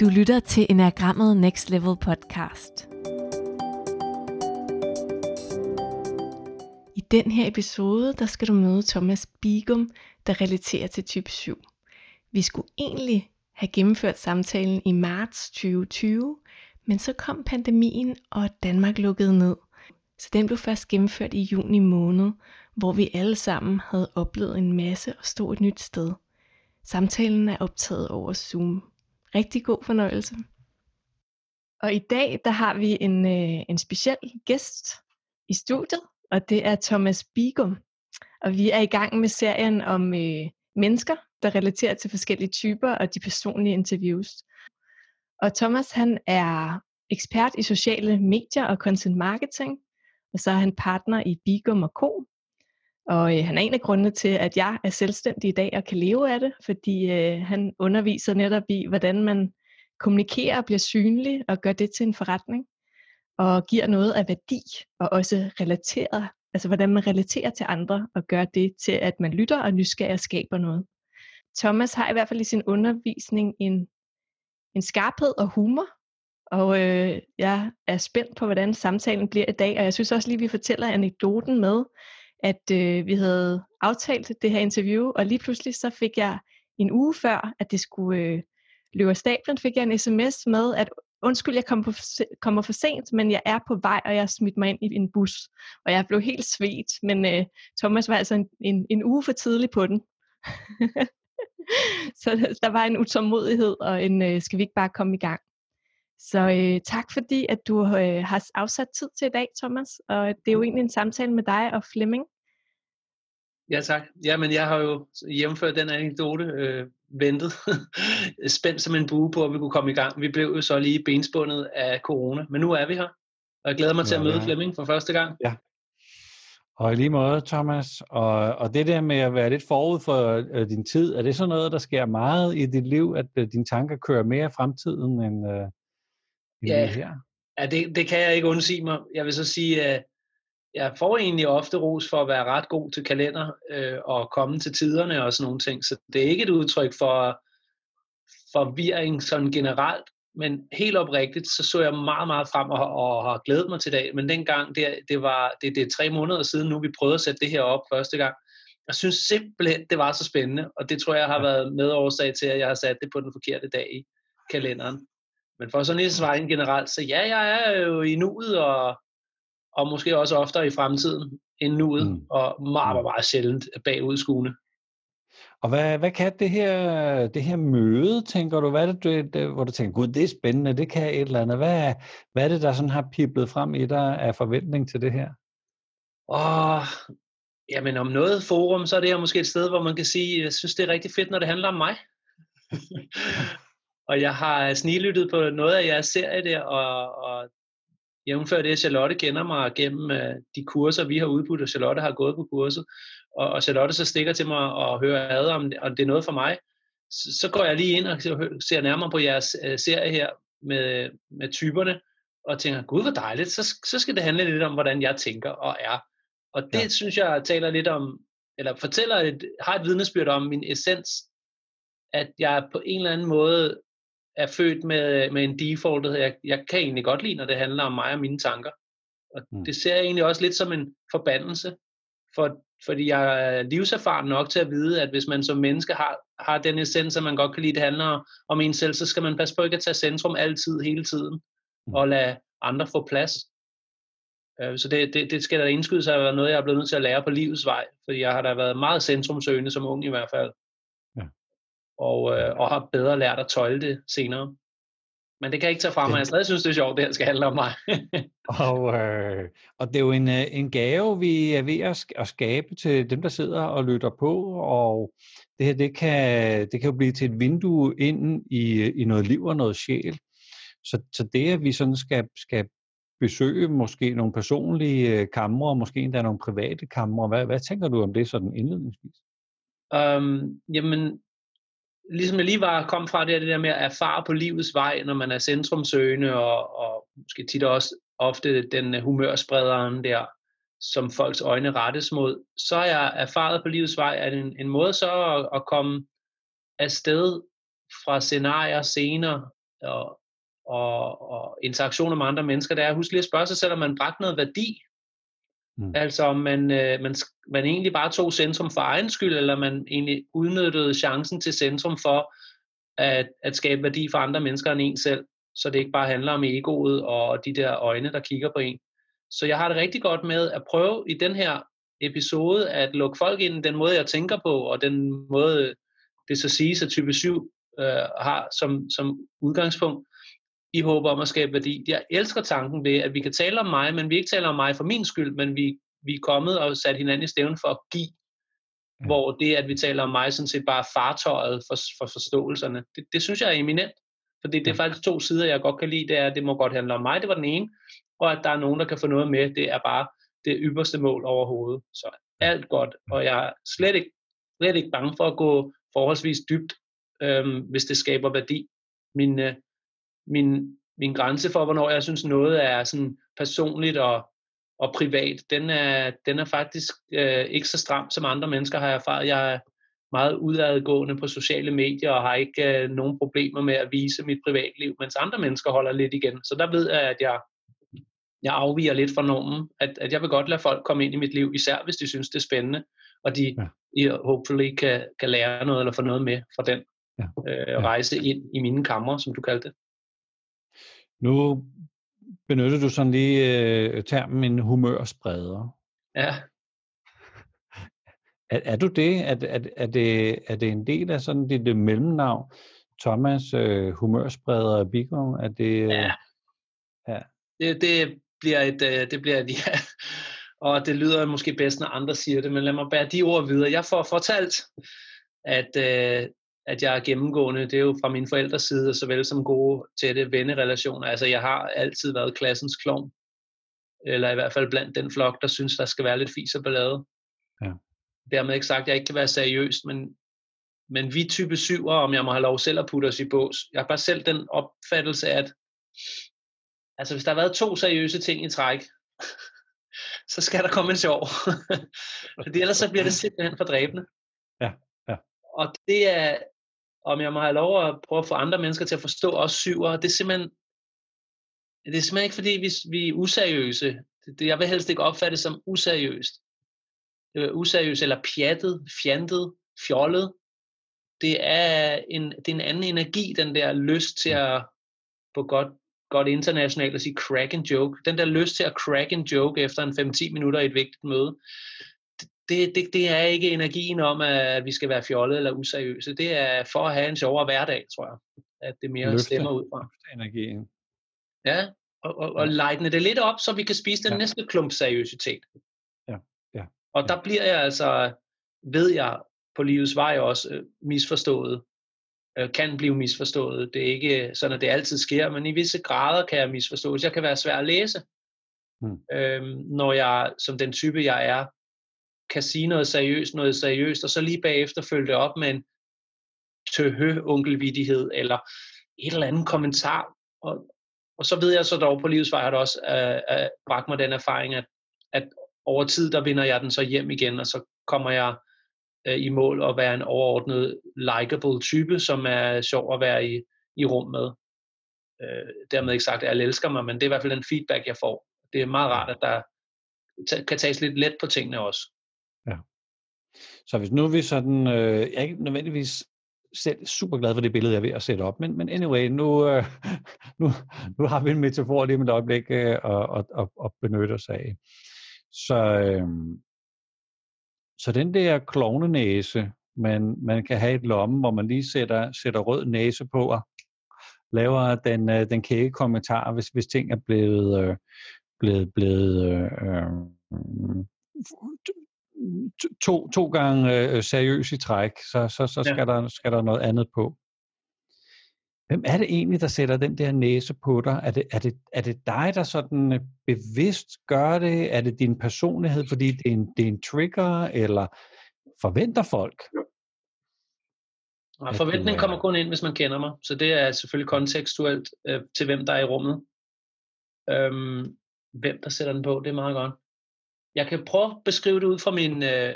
Du lytter til Enagrammet Next Level podcast. I den her episode, der skal du møde Thomas Bigum, der relaterer til type 7. Vi skulle egentlig have gennemført samtalen i marts 2020, men så kom pandemien, og Danmark lukkede ned. Så den blev først gennemført i juni måned, hvor vi alle sammen havde oplevet en masse og stod et nyt sted. Samtalen er optaget over Zoom. Rigtig god fornøjelse. Og i dag, der har vi en, øh, en speciel gæst i studiet, og det er Thomas Bigum. Og vi er i gang med serien om øh, mennesker, der relaterer til forskellige typer og de personlige interviews. Og Thomas, han er ekspert i sociale medier og content marketing, og så er han partner i Bigum og Co. Og øh, han er en af grundene til, at jeg er selvstændig i dag og kan leve af det, fordi øh, han underviser netop i, hvordan man kommunikerer og bliver synlig og gør det til en forretning, og giver noget af værdi, og også relaterer, altså hvordan man relaterer til andre, og gør det til, at man lytter og nysgerrig og skaber noget. Thomas har i hvert fald i sin undervisning en, en skarphed og humor, og øh, jeg er spændt på, hvordan samtalen bliver i dag, og jeg synes også lige, at vi fortæller anekdoten med, at øh, vi havde aftalt det her interview, og lige pludselig så fik jeg en uge før, at det skulle øh, løbe af stablen, fik jeg en sms med, at undskyld, jeg kommer, på, kommer for sent, men jeg er på vej, og jeg har smidt mig ind i en bus, og jeg blev helt svedt, men øh, Thomas var altså en, en, en uge for tidlig på den. så der var en utålmodighed, og en øh, skal vi ikke bare komme i gang. Så øh, tak fordi, at du øh, har afsat tid til i dag, Thomas. Og det er jo egentlig en samtale med dig og Flemming. Ja tak. Jamen jeg har jo hjemført den anekdote øh, ventet, spændt som en bue på, at vi kunne komme i gang. Vi blev jo så lige benspundet af corona, men nu er vi her. Og jeg glæder mig ja, til at møde ja. Flemming for første gang. Ja. Og i lige måde, Thomas, og, og det der med at være lidt forud for øh, din tid, er det så noget, der sker meget i dit liv, at øh, dine tanker kører mere i fremtiden end, øh, ja, her? Ja, det, det kan jeg ikke undsige mig. Jeg vil så sige, at jeg får egentlig ofte ros for at være ret god til kalender øh, og komme til tiderne og sådan nogle ting. Så det er ikke et udtryk for forvirring sådan generelt, men helt oprigtigt, så så jeg meget, meget frem og, og har glædet mig til dag. Men dengang, det, det var det, det er tre måneder siden nu, vi prøvede at sætte det her op første gang. Jeg synes simpelthen, det var så spændende, og det tror jeg har været medårsag til, at jeg har sat det på den forkerte dag i kalenderen. Men for sådan et vejen generelt, så ja, jeg er jo i nuet, og, og måske også oftere i fremtiden end nuet, mm. og meget, meget, meget sjældent bagudskuende. Og hvad, hvad kan det her, det her møde, tænker du? Hvad er det, du, det, hvor du tænker, gud, det er spændende, det kan et eller andet. Hvad, hvad er det, der sådan har piblet frem i dig af forventning til det her? Åh, jamen om noget forum, så er det her måske et sted, hvor man kan sige, jeg synes, det er rigtig fedt, når det handler om mig. Og jeg har snilyttet på noget af jeres serie der, og, og jævnfør det, Charlotte kender mig gennem uh, de kurser, vi har udbudt, og Charlotte har gået på kurset, og, og Charlotte så stikker til mig og hører ad, om, om det er noget for mig, så, så går jeg lige ind og ser nærmere på jeres uh, serie her med, med typerne, og tænker, gud hvor dejligt, så, så skal det handle lidt om, hvordan jeg tænker og er. Og det ja. synes jeg taler lidt om, eller fortæller et, har et vidnesbyrd om min essens, at jeg på en eller anden måde er født med, med en default, der jeg, jeg kan egentlig godt lide, når det handler om mig og mine tanker. Og mm. det ser jeg egentlig også lidt som en forbandelse, for, fordi jeg er livserfaren nok til at vide, at hvis man som menneske har, har den essens, at man godt kan lide, det handler om en selv, så skal man passe på ikke at tage centrum altid, hele tiden, mm. og lade andre få plads. Øh, så det, det, det skal der indskyde sig at være noget, jeg er blevet nødt til at lære på livets vej, fordi jeg har da været meget centrumsøgende som ung i hvert fald og, øh, og har bedre lært at tøjle det senere. Men det kan jeg ikke tage fra mig. Jeg stadig synes, det er sjovt, det her skal handle om mig. og, øh, og det er jo en, øh, en gave, vi er ved at, at skabe til dem, der sidder og lytter på, og det her, det kan, det kan jo blive til et vindue ind i, i noget liv og noget sjæl. Så, så det, at vi sådan skal, skal besøge måske nogle personlige øh, kamre, måske endda nogle private kamre, hvad, hvad tænker du om det sådan indledningsvis? Um, jamen, ligesom jeg lige var kom fra det, det der med at erfare på livets vej, når man er centrumsøgende, og, og måske tit også ofte den øh, humørsprederen der, som folks øjne rettes mod, så har jeg erfaret på livets vej, at en, en måde så at, at komme afsted fra scenarier, scener, og, og, og interaktioner med andre mennesker, det er at huske lige at spørge sig selv, om man bragte noget værdi. Mm. Altså om man, øh, man, man egentlig bare tog centrum for egen skyld, eller man egentlig udnyttede chancen til centrum for at, at skabe værdi for andre mennesker end en selv, så det ikke bare handler om egoet og de der øjne, der kigger på en. Så jeg har det rigtig godt med at prøve i den her episode at lukke folk ind den måde, jeg tænker på, og den måde, det så siges, at type 7 øh, har som, som udgangspunkt, i håb om at skabe værdi. Jeg elsker tanken ved, at vi kan tale om mig, men vi ikke taler om mig for min skyld, men vi, vi er kommet og sat hinanden i stævn for at give, ja. hvor det, at vi taler om mig, sådan set bare fartøjet for, for forståelserne. Det, det synes jeg er eminent, fordi det er faktisk to sider, jeg godt kan lide. Det er, at det må godt handle om mig, det var den ene, og at der er nogen, der kan få noget med, det er bare det ypperste mål overhovedet. Så alt godt, og jeg er slet ikke, slet ikke bange for at gå forholdsvis dybt, øhm, hvis det skaber værdi. Min, øh, min, min grænse for, hvornår jeg synes noget er sådan personligt og, og privat, den er, den er faktisk øh, ikke så stram, som andre mennesker har erfaret. Jeg er meget udadgående på sociale medier og har ikke øh, nogen problemer med at vise mit privatliv, mens andre mennesker holder lidt igen. Så der ved jeg, at jeg, jeg afviger lidt fra normen, at, at jeg vil godt lade folk komme ind i mit liv, især hvis de synes, det er spændende, og de ja. hopefully kan, kan lære noget eller få noget med fra den ja. Øh, rejse ind i mine kammer, som du kaldte det. Nu benytter du sådan lige øh, termen en humørspreder. Ja. Er, er du det? Er, er, er det? er det en del af sådan dit det mellemnavn? Thomas øh, humørspreder Bigum? Er det, øh, ja. ja. Det, det bliver et, øh, det bliver et ja. Og det lyder måske bedst, når andre siger det, men lad mig bære de ord videre. Jeg får fortalt, at øh, at jeg er gennemgående, det er jo fra min forældres side, såvel som gode, tætte vennerelationer. Altså, jeg har altid været klassens klovn, eller i hvert fald blandt den flok, der synes, der skal være lidt fis og ballade. Ja. Dermed ikke sagt, at jeg ikke kan være seriøs, men, men vi type syver, om jeg må have lov selv at putte os i bås, jeg har bare selv den opfattelse, at altså, hvis der har været to seriøse ting i træk, så skal der komme en sjov. Fordi ellers så bliver det simpelthen for dræbende. Ja, ja. Og det er, om jeg må have lov at prøve at få andre mennesker til at forstå os syver. det er simpelthen, det er simpelthen ikke fordi, vi, vi er useriøse. Det, jeg vil helst ikke opfatte som useriøst. er useriøst eller pjattet, fjantet, fjollet. Det er, en, det er en anden energi, den der lyst til at, på godt, godt internationalt at sige crack en joke. Den der lyst til at crack en joke efter en 5-10 minutter i et vigtigt møde det, det, det er ikke energien om, at vi skal være fjollet eller useriøse. Det er for at have en sjovere hverdag, tror jeg. At det mere løfte, stemmer ud fra. energien. Ja, og, og, og lighten det lidt op, så vi kan spise den ja. næste klump seriøsitet. Ja, ja. Og der bliver jeg altså, ved jeg, på livets vej også øh, misforstået. Øh, kan blive misforstået. Det er ikke sådan, at det altid sker, men i visse grader kan jeg misforstås. Jeg kan være svær at læse. Hmm. Øhm, når jeg, som den type jeg er, kan sige noget seriøst, noget seriøst, og så lige bagefter følge det op med en tøhø onkelvidighed, eller et eller andet kommentar. Og, og så ved jeg så dog på livsvej, har det også øh, øh, bragt mig den erfaring, at, at over tid, der vinder jeg den så hjem igen, og så kommer jeg øh, i mål og være en overordnet likable type, som er sjov at være i, i rum med. Øh, dermed ikke sagt, at alle elsker mig, men det er i hvert fald den feedback, jeg får. Det er meget rart, at der kan tages lidt let på tingene også. Så hvis nu vi sådan, øh, jeg er ikke nødvendigvis selv super glad for det billede, jeg er ved at sætte op, men, men anyway, nu, øh, nu, nu har vi en metafor lige med et øjeblik øh, at, at, og benytte os af. Så, øh, så den der klovnenæse, man, man kan have et lomme, hvor man lige sætter, sætter rød næse på og laver den, øh, den kække kommentar, hvis, hvis ting er blevet, øh, blevet, blevet øh, øh, to, to gange øh, seriøs i træk, så, så, så skal, ja. der, skal der noget andet på. Hvem er det egentlig, der sætter den der næse på dig? Er det, er det, er det dig, der sådan øh, bevidst gør det? Er det din personlighed, fordi det er en, det er en trigger, eller forventer folk? Ja, forventningen kommer kun ind, hvis man kender mig, så det er selvfølgelig kontekstuelt øh, til hvem der er i rummet. Øhm, hvem der sætter den på, det er meget godt jeg kan prøve at beskrive det ud fra min... Øh,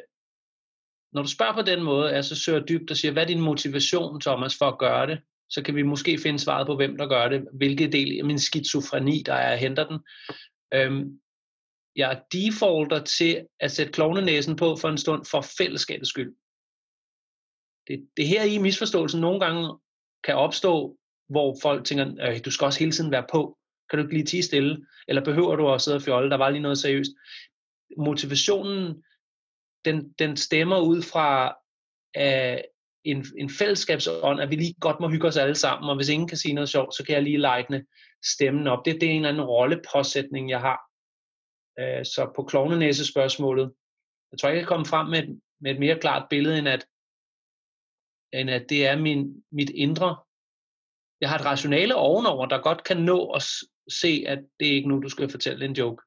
når du spørger på den måde, altså søger dybt og siger, hvad er din motivation, Thomas, for at gøre det? så kan vi måske finde svaret på, hvem der gør det, hvilke del af min skizofreni, der er, henter den. Øhm, jeg defaulter til at sætte klovnenæsen på for en stund for fællesskabets skyld. Det, det her i misforståelsen nogle gange kan opstå, hvor folk tænker, øh, du skal også hele tiden være på. Kan du ikke lige tige stille? Eller behøver du at sidde og fjolle? Der var lige noget seriøst. Motivationen, den, den stemmer ud fra uh, en, en fællesskabsånd, at vi lige godt må hygge os alle sammen, og hvis ingen kan sige noget sjovt, så kan jeg lige ligne stemmen op. Det, det er en eller anden rollepåsætning, jeg har. Uh, så på klovnenæse spørgsmålet, jeg tror, ikke, jeg kan komme frem med et, med et mere klart billede, end at, end at det er min, mit indre. Jeg har et rationale ovenover, der godt kan nå at se, at det er ikke nu, du skal fortælle en joke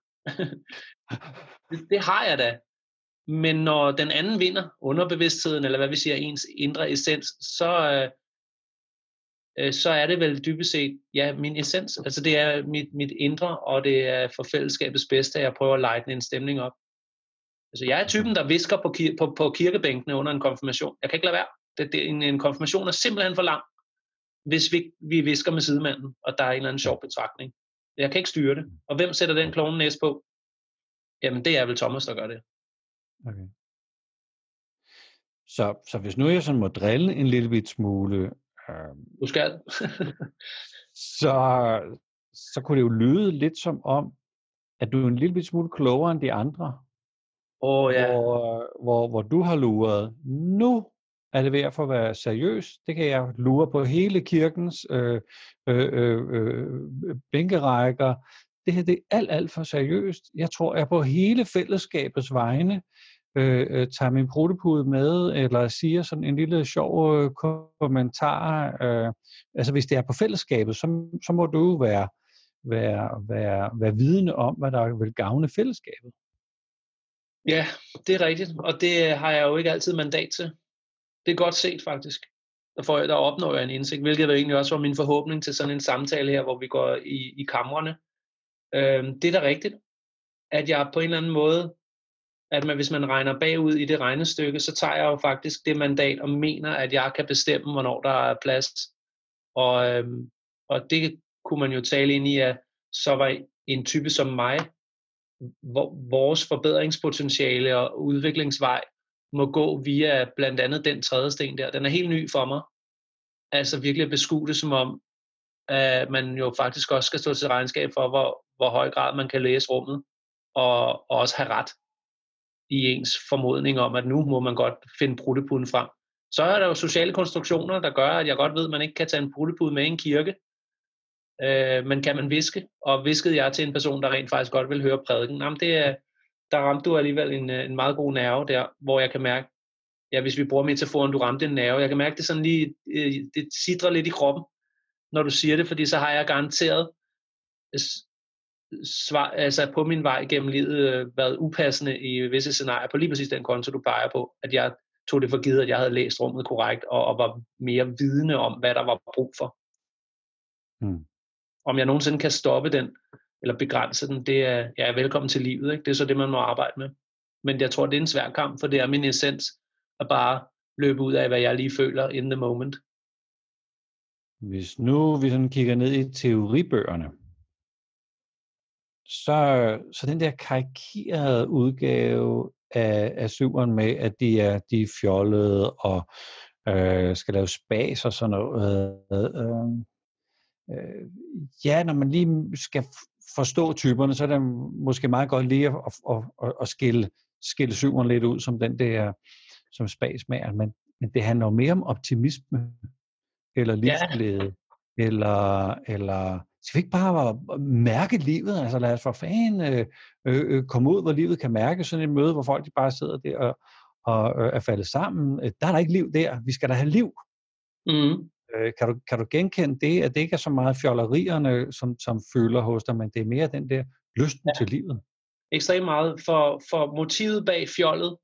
det, det har jeg da. Men når den anden vinder, underbevidstheden, eller hvad vi siger, ens indre essens, så, øh, øh, så er det vel dybest set, ja, min essens. Altså det er mit, mit indre, og det er for fællesskabets bedste, at jeg prøver at lege en stemning op. Altså jeg er typen, der visker på, kir- på, på kirkebænkene under en konfirmation. Jeg kan ikke lade være. Det, det, en, en konfirmation er simpelthen for lang, hvis vi, vi visker med sidemanden, og der er en eller anden sjov betragtning. Jeg kan ikke styre det. Og hvem sætter den klovne næse på? Jamen det er vel Thomas, der gør det. Okay. Så, så hvis nu jeg sådan må drille en lille bit smule, øh, Du skal. så, så kunne det jo lyde lidt som om, at du er en lille bit smule klogere end de andre. Åh oh, ja. hvor, hvor, hvor du har luret. Nu er det for at være seriøs. Det kan jeg lure på hele kirkens øh, øh, øh, øh, bænkerækker. Det her det er alt, alt for seriøst. Jeg tror, jeg på hele fællesskabets vegne øh, øh, tager min protepude med, eller siger sådan en lille sjov øh, kommentar. Øh, altså hvis det er på fællesskabet, så, så må du være, være, være, være vidne om, hvad der vil gavne fællesskabet. Ja, det er rigtigt, og det har jeg jo ikke altid mandat til. Det er godt set faktisk. Der, får jeg, der opnår jeg en indsigt, hvilket var egentlig også var min forhåbning til sådan en samtale her, hvor vi går i, i kamrene. Øhm, det er da rigtigt, at jeg på en eller anden måde, at man, hvis man regner bagud i det regnestykke, så tager jeg jo faktisk det mandat og mener, at jeg kan bestemme, hvornår der er plads. Og, øhm, og det kunne man jo tale ind i, at så var en type som mig, hvor vores forbedringspotentiale og udviklingsvej må gå via blandt andet den tredje sten der. Den er helt ny for mig. Altså virkelig at beskue det som om, at man jo faktisk også skal stå til regnskab for, hvor, hvor høj grad man kan læse rummet, og, og også have ret i ens formodning om, at nu må man godt finde bruttepuden frem. Så er der jo sociale konstruktioner, der gør, at jeg godt ved, at man ikke kan tage en brudtepude med i en kirke, øh, men kan man viske? Og viskede jeg til en person, der rent faktisk godt vil høre prædiken. Jamen, det er, der ramte du alligevel en, øh, en meget god nerve der, hvor jeg kan mærke, ja, hvis vi bruger metaforen, du ramte en nerve, jeg kan mærke det sådan lige, øh, det sidder lidt i kroppen, når du siger det, fordi så har jeg garanteret svar, altså på min vej gennem livet øh, været upassende i visse scenarier på lige præcis den konto, du peger på, at jeg tog det for givet, at jeg havde læst rummet korrekt, og, og var mere vidne om, hvad der var brug for. Hmm. Om jeg nogensinde kan stoppe den, eller begrænse den, det er, ja, velkommen til livet. Ikke? Det er så det, man må arbejde med. Men jeg tror, det er en svær kamp, for det er min essens at bare løbe ud af, hvad jeg lige føler in the moment. Hvis nu vi sådan kigger ned i teoribøgerne, så, så den der karikerede udgave af, af syveren med, at de er, de er fjollede og øh, skal lave spas og sådan noget. Øh, øh, ja, når man lige skal forstå typerne, så er det måske meget godt lige at, at, at, at skille, skille syveren lidt ud som den der som spasmager, men, men det handler jo mere om optimisme, eller livsglæde, ja. eller, eller skal vi ikke bare mærke livet? Altså lad os for fanden øh, øh, komme ud, hvor livet kan mærke sådan et møde, hvor folk de bare sidder der og, og øh, er faldet sammen. Der er der ikke liv der. Vi skal da have liv. Mm. Øh, kan, du, kan du genkende det, at det ikke er så meget fjollerierne, som, som føler hos dig, men det er mere den der lysten ja. til livet? Ekstremt meget, for, for motivet bag fjollet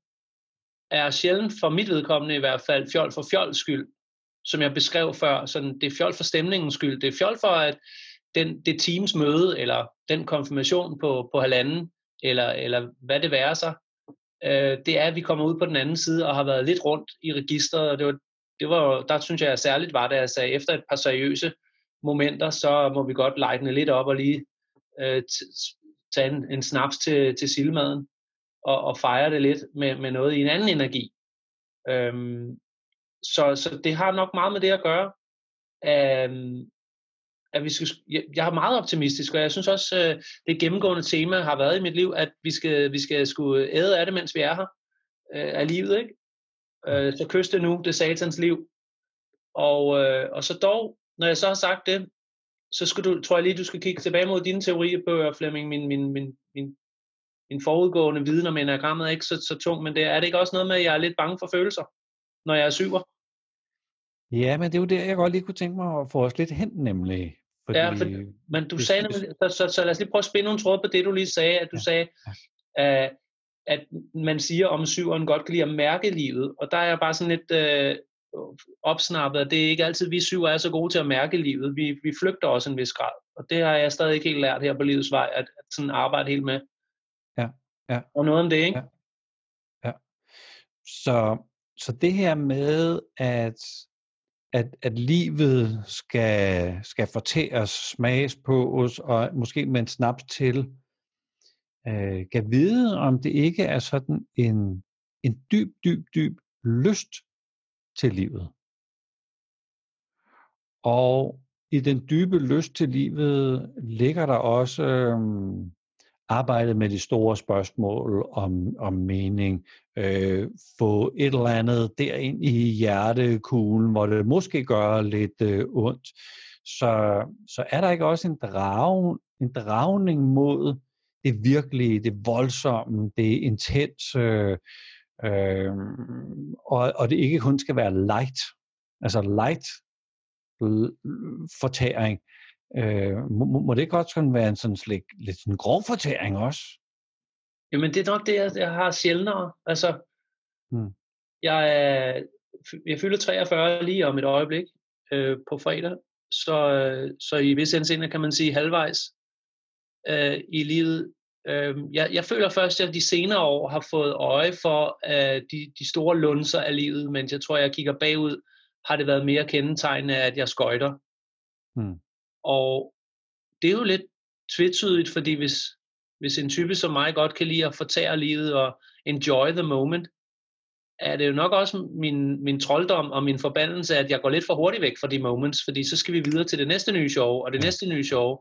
er sjældent for mit vedkommende i hvert fald fjol for fjols skyld, som jeg beskrev før. Sådan, det er fjol for stemningens skyld. Det er fjol for, at den, det teams møde, eller den konfirmation på, på halvanden, eller, eller hvad det være sig, øh, det er, at vi kommer ud på den anden side og har været lidt rundt i registret, og det var det var, der synes jeg, særligt var, da jeg sagde, efter et par seriøse momenter, så må vi godt lighten lidt op og lige øh, tage en, en snaps til, til sildmaden og, og fejre det lidt med, med noget i en anden energi. Øhm, så, så det har nok meget med det at gøre. Øhm, at vi skal, jeg, jeg er meget optimistisk, og jeg synes også, øh, det gennemgående tema har været i mit liv, at vi skal, vi skal skulle æde af det, mens vi er her, øh, af livet, ikke? Øh, så kys det nu, det er satans liv. Og, øh, og så dog, når jeg så har sagt det, så skal du, tror jeg lige, du skal kigge tilbage mod dine teorier, Flemming. Min, min, min, min, min forudgående viden om enagrammet er ikke så, så tung, men det er det ikke også noget med, at jeg er lidt bange for følelser, når jeg er syver? Ja, men det er jo der, jeg godt lige kunne tænke mig at få os lidt hen, nemlig. Fordi, ja, for, men du sagde nemlig, så, så, så lad os lige prøve at spænde nogle tråde på det, du lige sagde, at du ja. sagde, uh, at man siger om syveren godt kan lide at mærke livet, og der er jeg bare sådan lidt uh, opsnappet, at det er ikke altid, vi syv er så gode til at mærke livet. Vi, vi flygter også en vis grad, og det har jeg stadig ikke helt lært her på livets vej, at, at sådan arbejde helt med. Ja, ja. Og noget om det, ikke? Ja. ja. Så, så det her med, at at, at livet skal, skal fortæres, smages på os, og måske med en snaps til, øh, kan vide, om det ikke er sådan en, en dyb, dyb, dyb lyst til livet. Og i den dybe lyst til livet ligger der også øh, arbejdet med de store spørgsmål om, om mening, øh, få et eller andet derind i hjertekuglen, hvor det måske gør lidt øh, ondt, så, så er der ikke også en, drag, en dragning mod det virkelige, det voldsomme, det intense, øh, og, og det ikke kun skal være light, altså light fortæring, øh, må, må det godt sådan være en sådan lidt, lidt sådan grov fortæring også? Jamen det er nok det, jeg, jeg har sjældnere. Altså, hmm. jeg, jeg fylder 43 lige om et øjeblik øh, på fredag, så, så i vis henseende kan man sige halvvejs øh, i livet. Øh, jeg, jeg føler først, at jeg de senere år har fået øje for øh, de, de store lunser af livet, mens jeg tror, jeg kigger bagud, har det været mere kendetegnende, at jeg skøjter. Hmm. Og det er jo lidt tvetydigt, fordi hvis, hvis en type som mig godt kan lide at fortære livet og enjoy the moment, er det jo nok også min, min trolddom og min forbandelse, at jeg går lidt for hurtigt væk fra de moments, fordi så skal vi videre til det næste nye show, og det næste nye show.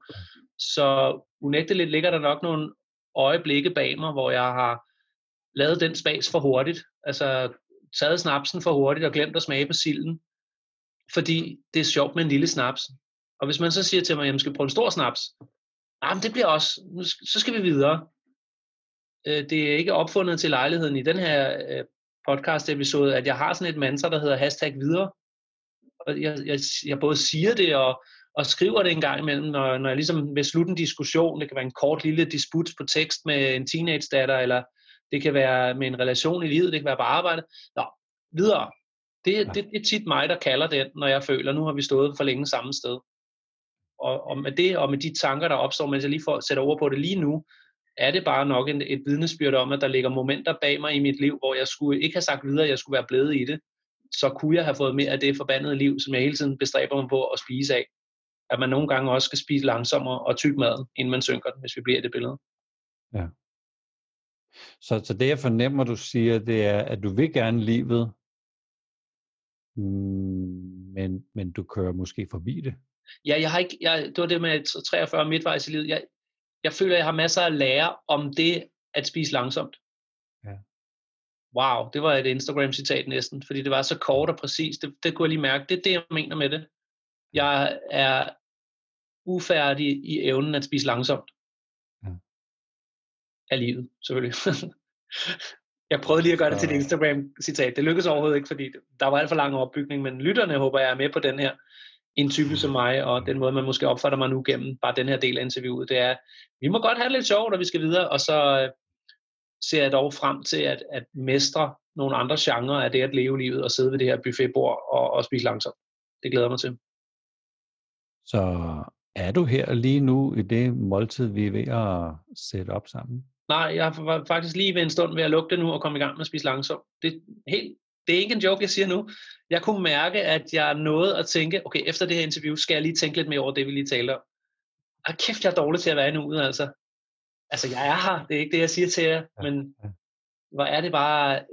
Så unægteligt ligger der nok nogle øjeblikke bag mig, hvor jeg har lavet den spas for hurtigt, altså taget snapsen for hurtigt og glemt at smage på silden, fordi det er sjovt med en lille snaps. Og hvis man så siger til mig, at jeg skal prøve en stor snaps, ah, men det bliver også, så skal vi videre. Øh, det er ikke opfundet til lejligheden i den her øh, podcast episode, at jeg har sådan et mantra, der hedder hashtag videre. Og jeg, jeg, jeg både siger det og, og skriver det en gang imellem, når, når jeg ligesom vil slutte en diskussion. Det kan være en kort lille disput på tekst med en teenage datter, eller det kan være med en relation i livet, det kan være på arbejde. Nå, videre. Det, det, det er tit mig, der kalder den, når jeg føler, nu har vi stået for længe samme sted og, og med det, og med de tanker, der opstår, mens jeg lige får sætter ord på det lige nu, er det bare nok en, et vidnesbyrd om, at der ligger momenter bag mig i mit liv, hvor jeg skulle ikke have sagt videre, at jeg skulle være blevet i det. Så kunne jeg have fået mere af det forbandede liv, som jeg hele tiden bestræber mig på at spise af. At man nogle gange også skal spise langsommere og tyk maden, inden man synker den, hvis vi bliver i det billede. Ja. Så, så det jeg fornemmer, du siger, det er, at du vil gerne livet, mm, men, men du kører måske forbi det. Ja, jeg har ikke, jeg, det var det med 43 midtvejs i livet. Jeg, jeg føler, jeg har masser at lære om det at spise langsomt. Ja. Wow, det var et Instagram-citat næsten, fordi det var så kort og præcis. Det, det kunne jeg lige mærke. Det er det, jeg mener med det. Jeg er ufærdig i evnen at spise langsomt. Ja. Af livet, selvfølgelig. jeg prøvede lige at gøre det til et Instagram-citat. Det lykkedes overhovedet ikke, fordi der var alt for lang opbygning, men lytterne håber jeg er med på den her en type som mig, og den måde, man måske opfatter mig nu gennem bare den her del af interviewet, det er, vi må godt have lidt sjovt, når vi skal videre, og så øh, ser jeg dog frem til at, at mestre nogle andre genrer af det at leve livet og sidde ved det her buffetbord og, og spise langsomt. Det glæder mig til. Så er du her lige nu i det måltid, vi er ved at sætte op sammen? Nej, jeg var faktisk lige ved en stund ved at lukke det nu og komme i gang med at spise langsomt. Det er helt det er ikke en joke, jeg siger nu. Jeg kunne mærke, at jeg nåede at tænke, okay, efter det her interview, skal jeg lige tænke lidt mere over det, vi lige talte om. Og kæft, jeg er dårlig til at være i nuet, altså. Altså, jeg er her, det er ikke det, jeg siger til jer, men hvor er det bare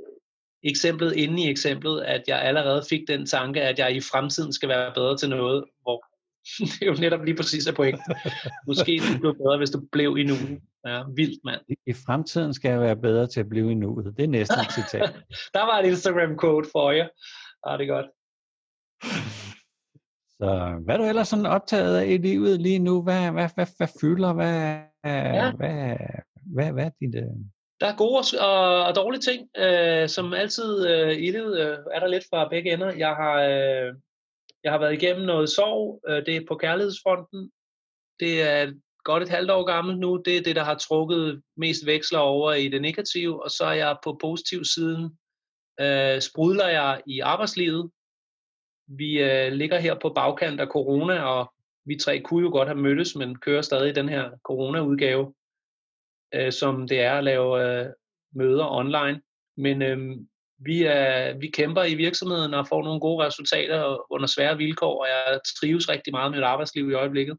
eksemplet inde i eksemplet, at jeg allerede fik den tanke, at jeg i fremtiden skal være bedre til noget, hvor det er jo netop lige præcis et point. Måske du blev bedre, hvis du blev i nuet. Ja, vildt mand. I, fremtiden skal jeg være bedre til at blive i nuet. Det er næsten et citat. Der var et Instagram-quote for jer. Ja, det er godt. Så hvad er du ellers sådan optaget af i livet lige nu? Hvad, hvad, hvad, hvad fylder? Hvad, ja. hvad, hvad, hvad er dit... Uh... Der er gode og, og dårlige ting. Uh, som altid uh, i livet uh, er der lidt fra begge ender. Jeg har, uh, jeg har været igennem noget sorg. Uh, det er på kærlighedsfronten. Det er godt et halvt år gammelt nu. Det er det, der har trukket mest veksler over i det negative. Og så er jeg på positiv siden. Øh, sprudler jeg i arbejdslivet. Vi øh, ligger her på bagkant af corona, og vi tre kunne jo godt have mødtes, men kører stadig den her corona-udgave, øh, som det er at lave øh, møder online. Men øh, vi, er, vi kæmper i virksomheden og får nogle gode resultater under svære vilkår, og jeg trives rigtig meget med mit arbejdsliv i øjeblikket.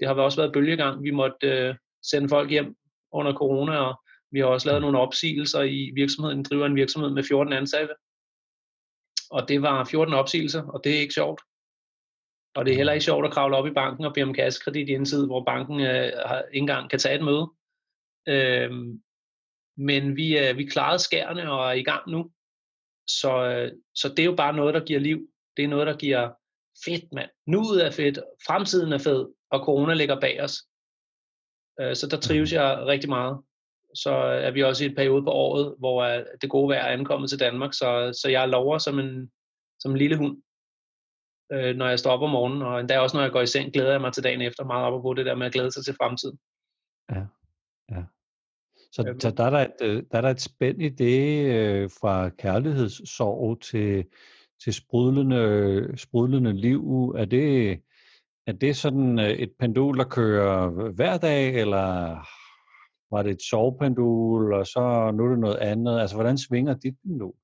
Det har også været bølgegang. Vi måtte øh, sende folk hjem under corona, og vi har også lavet nogle opsigelser i virksomheden. Vi driver en virksomhed med 14 ansatte. Og det var 14 opsigelser, og det er ikke sjovt. Og det er heller ikke sjovt at kravle op i banken og bede om kassekredit i en tid, hvor banken øh, ikke engang kan tage et møde. Øhm, men vi, øh, vi klarede skærene og er i gang nu. Så, øh, så det er jo bare noget, der giver liv. Det er noget, der giver fedt, mand. Nuet er fedt, fremtiden er fed, og corona ligger bag os. Øh, så der trives jeg rigtig meget. Så er vi også i et periode på året, hvor øh, det gode vejr er ankommet til Danmark, så, så jeg lover som en, som en lille hund, øh, når jeg står op om morgenen, og endda også når jeg går i seng, glæder jeg mig til dagen efter, meget op på det der med at glæde sig til fremtiden. Ja, ja. Så, øhm. så der, er der, et, øh, der er der et spænd i det øh, fra kærlighedssorg til, til sprudlende, sprudlende liv. Er det, er det sådan øh, et pendul, der kører hver dag, eller var det et sovependul, og så nu er det noget andet? Altså, hvordan svinger dit pendul?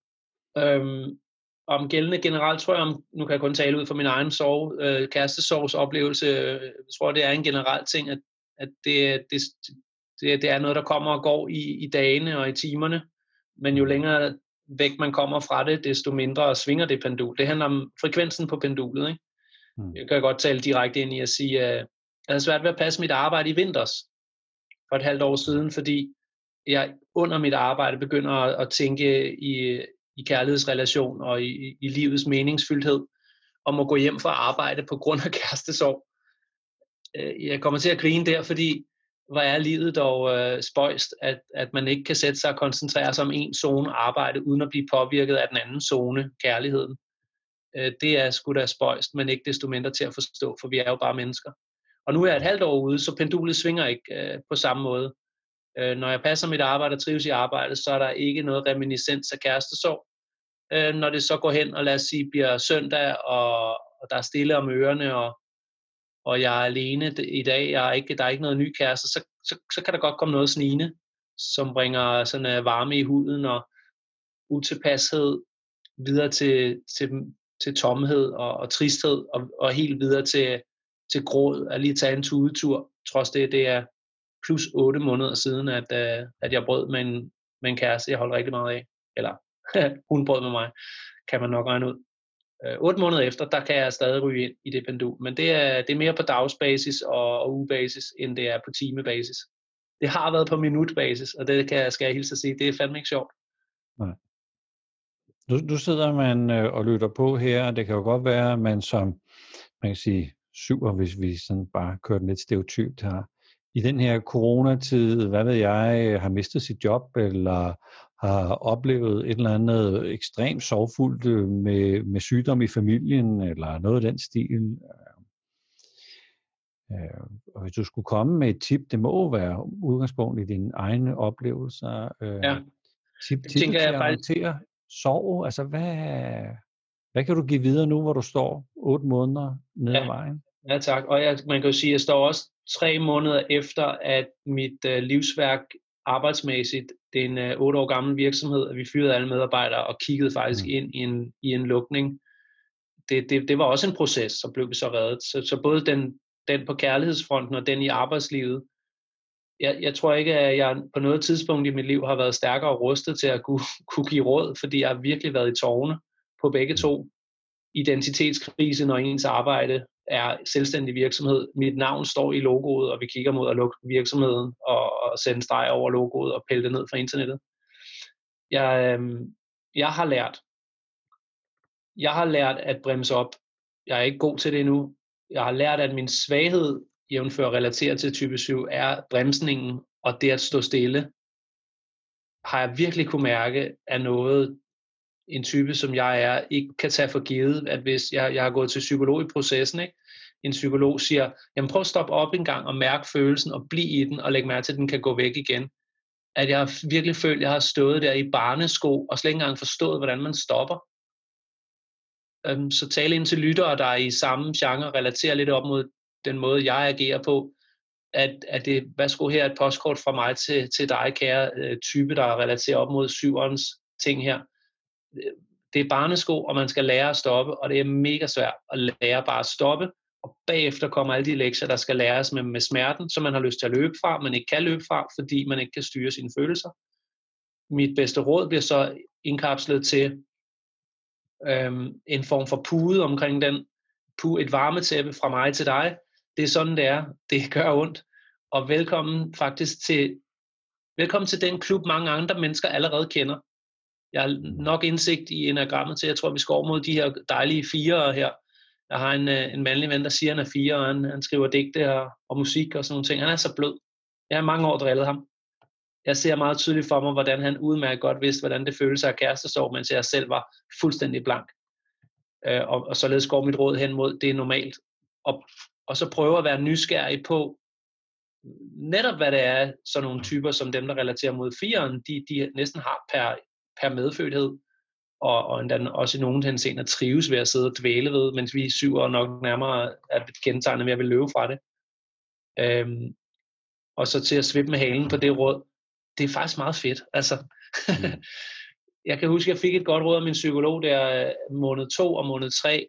Øhm, om gældende generelt, tror jeg, om, nu kan jeg kun tale ud fra min egen sorg, øh, kærestesovs oplevelse, øh, jeg tror, det er en generel ting, at, at det, det, det, det er noget, der kommer og går i, i dagene og i timerne, men jo længere væk man kommer fra det, desto mindre svinger det pendul. Det handler om frekvensen på pendulet. Ikke? Mm. Jeg kan godt tale direkte ind i at sige, at jeg havde svært ved at passe mit arbejde i vinters for et halvt år siden, fordi jeg under mit arbejde begynder at, tænke i, i kærlighedsrelation og i, i livets meningsfyldthed, om at gå hjem fra arbejde på grund af kærestesorg. Øh, jeg kommer til at grine der, fordi hvor er livet dog øh, spøjst, at, at man ikke kan sætte sig og koncentrere sig om en zone arbejde, uden at blive påvirket af den anden zone, kærligheden. Øh, det er sgu da spøjst, men ikke desto mindre til at forstå, for vi er jo bare mennesker. Og nu er jeg et halvt år ude, så pendulet svinger ikke øh, på samme måde. Øh, når jeg passer mit arbejde og trives i arbejdet, så er der ikke noget reminiscens af kærestesorg. Øh, når det så går hen og lad os sige bliver søndag, og, og der er stille om ørerne, og, og jeg er alene i dag, jeg er ikke, der er ikke noget ny kæreste, så, så, så kan der godt komme noget snigende, som bringer sådan uh, varme i huden og utilpashed videre til, til, til tomhed og, og tristhed, og, og helt videre til, til gråd, at lige tage en tudetur, trods det, det er plus 8 måneder siden, at, øh, at jeg brød med en, med en kæreste, jeg holdt rigtig meget af, eller hun brød med mig, kan man nok regne ud. Øh, 8 måneder efter, der kan jeg stadig ryge ind i det pendul, men det er, det er mere på dagsbasis og, og ugebasis, end det er på timebasis. Det har været på minutbasis, og det kan, skal jeg hilse at sige, det er fandme ikke sjovt. Nej. Nu, nu sidder man øh, og lytter på her, og det kan jo godt være, at man som, man kan sige, syver, hvis vi sådan bare kører den lidt stereotypt her, i den her coronatid, hvad ved jeg, har mistet sit job, eller har oplevet et eller andet ekstremt sorgfuldt øh, med, med sygdom i familien, eller noget af den stil. Øh, og hvis du skulle komme med et tip, det må være udgangspunkt i dine egne oplevelser. Øh, ja. Tip, tip tænker til jeg at faktisk... håndtere sorg, altså hvad, hvad kan du give videre nu, hvor du står otte måneder nede ja. ad vejen? Ja tak, og jeg, man kan jo sige, at jeg står også tre måneder efter, at mit øh, livsværk arbejdsmæssigt det er en uh, 8 år gammel virksomhed, at vi fyrede alle medarbejdere og kiggede faktisk mm. ind i en, i en lukning. Det, det, det var også en proces, så blev vi så reddet. Så, så både den, den på kærlighedsfronten og den i arbejdslivet, jeg, jeg tror ikke, at jeg på noget tidspunkt i mit liv har været stærkere rustet til at kunne, kunne give råd, fordi jeg har virkelig været i tårne på begge to. Identitetskrise, når ens arbejde er selvstændig virksomhed. Mit navn står i logoet, og vi kigger mod at lukke virksomheden og, og sende streg over logoet og pille det ned fra internettet. Jeg, øh, jeg har lært. Jeg har lært at bremse op. Jeg er ikke god til det endnu. Jeg har lært, at min svaghed jævnfør relateret til type 7, er bremsningen og det at stå stille, har jeg virkelig kunne mærke, er noget, en type, som jeg er, ikke kan tage for givet, at hvis jeg, jeg har gået til psykolog i processen, ikke? en psykolog siger, jamen prøv at stoppe op en gang og mærke følelsen og blive i den og lægge mærke til, at den kan gå væk igen. At jeg virkelig følt, at jeg har stået der i barnesko og slet ikke engang forstået, hvordan man stopper. Øhm, så tale ind til lyttere, der er i samme genre, relaterer lidt op mod den måde, jeg agerer på, at, at det, værsgo her et postkort fra mig til, til dig, kære øh, type, der relaterer op mod syverens ting her. Det er barnesko, og man skal lære at stoppe, og det er mega svært at lære bare at stoppe, og bagefter kommer alle de lektier, der skal læres med, med smerten, som man har lyst til at løbe fra, men ikke kan løbe fra, fordi man ikke kan styre sine følelser. Mit bedste råd bliver så indkapslet til øhm, en form for pude omkring den, et varmetæppe fra mig til dig, det er sådan, det er. Det gør ondt. Og velkommen faktisk til, velkommen til den klub, mange andre mennesker allerede kender. Jeg har nok indsigt i enagrammet til, jeg tror, vi skal over mod de her dejlige fire her. Jeg har en, øh, en mandlig ven, der siger, at han er fire, og han, han skriver digte og, og musik og sådan nogle ting. Han er så blød. Jeg har mange år drillet ham. Jeg ser meget tydeligt for mig, hvordan han udmærket godt vidste, hvordan det føles af kærestesorg, mens jeg selv var fuldstændig blank. Øh, og, og således går mit råd hen mod, det er normalt. Og og så prøve at være nysgerrig på netop hvad det er, sådan nogle typer som dem, der relaterer mod firen, de, de næsten har per, per medfødthed, og, og endda også i nogen henseender trives ved at sidde og dvæle ved, mens vi syv år nok nærmere er kendetegnet ved at vil løbe fra det. Øhm, og så til at svippe med halen på det råd, det er faktisk meget fedt. Altså, mm. jeg kan huske, at jeg fik et godt råd af min psykolog der øh, måned to og måned tre,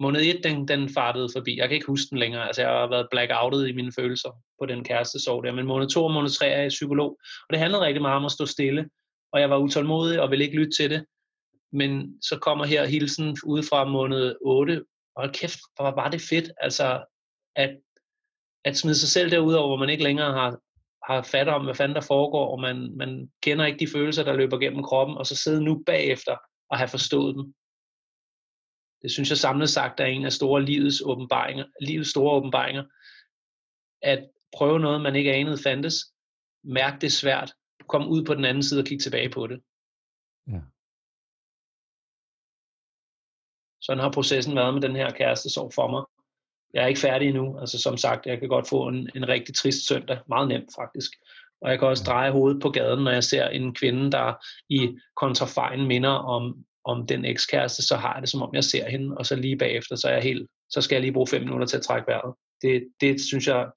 måned 1, den, den fartede forbi. Jeg kan ikke huske den længere. Altså, jeg har været blackoutet i mine følelser på den kæreste sorg der. Men måned 2 og måned 3 er jeg psykolog. Og det handlede rigtig meget om at stå stille. Og jeg var utålmodig og ville ikke lytte til det. Men så kommer her hilsen ude fra måned 8. Og kæft, hvor var det fedt. Altså, at, at smide sig selv derudover, hvor man ikke længere har, har fat om, hvad fanden der foregår, og man, man kender ikke de følelser, der løber gennem kroppen, og så sidde nu bagefter og have forstået dem det synes jeg samlet sagt er en af store livets åbenbaringer, livets store åbenbaringer, at prøve noget, man ikke anede fandtes, mærke det svært, komme ud på den anden side og kigge tilbage på det. Ja. Sådan har processen været med den her kæreste så for mig. Jeg er ikke færdig endnu. Altså som sagt, jeg kan godt få en, en rigtig trist søndag. Meget nemt faktisk. Og jeg kan også dreje hovedet på gaden, når jeg ser en kvinde, der i kontrafejn minder om om den ekskæreste, så har jeg det som om jeg ser hende, og så lige bagefter, så er jeg helt, så skal jeg lige bruge fem minutter til at trække vejret. Det, det synes jeg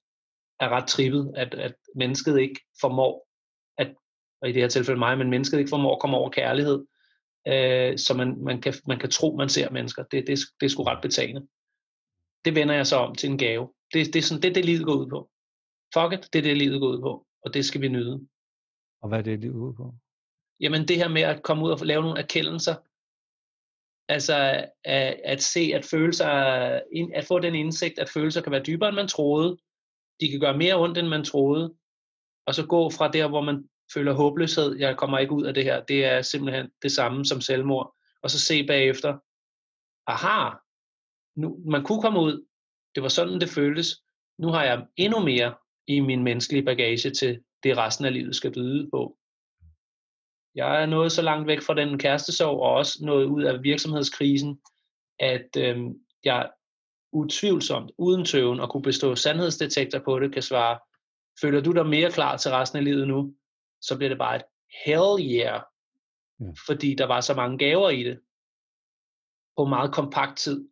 er ret trippet, at, at mennesket ikke formår, at, og i det her tilfælde mig, men mennesket ikke formår at komme over kærlighed, øh, så man, man, kan, man kan tro, man ser mennesker. Det, det, det er sgu ret betagende. Det vender jeg så om til en gave. Det, det, er sådan, det det, livet går ud på. Fuck it, det er det, livet går ud på, og det skal vi nyde. Og hvad er det, livet går ud på? Jamen det her med at komme ud og lave nogle erkendelser, Altså at, at se, at følelser, at få den indsigt, at følelser kan være dybere, end man troede. De kan gøre mere ondt, end man troede. Og så gå fra der, hvor man føler håbløshed, jeg kommer ikke ud af det her, det er simpelthen det samme som selvmord. Og så se bagefter, aha, nu, man kunne komme ud, det var sådan, det føltes. Nu har jeg endnu mere i min menneskelige bagage til det resten af livet skal byde på. Jeg er nået så langt væk fra den kærestesorg, og også nået ud af virksomhedskrisen, at øh, jeg utvivlsomt, uden tøven, og kunne bestå sandhedsdetektor på det, kan svare, føler du dig mere klar til resten af livet nu, så bliver det bare et hell yeah, ja. fordi der var så mange gaver i det, på meget kompakt tid.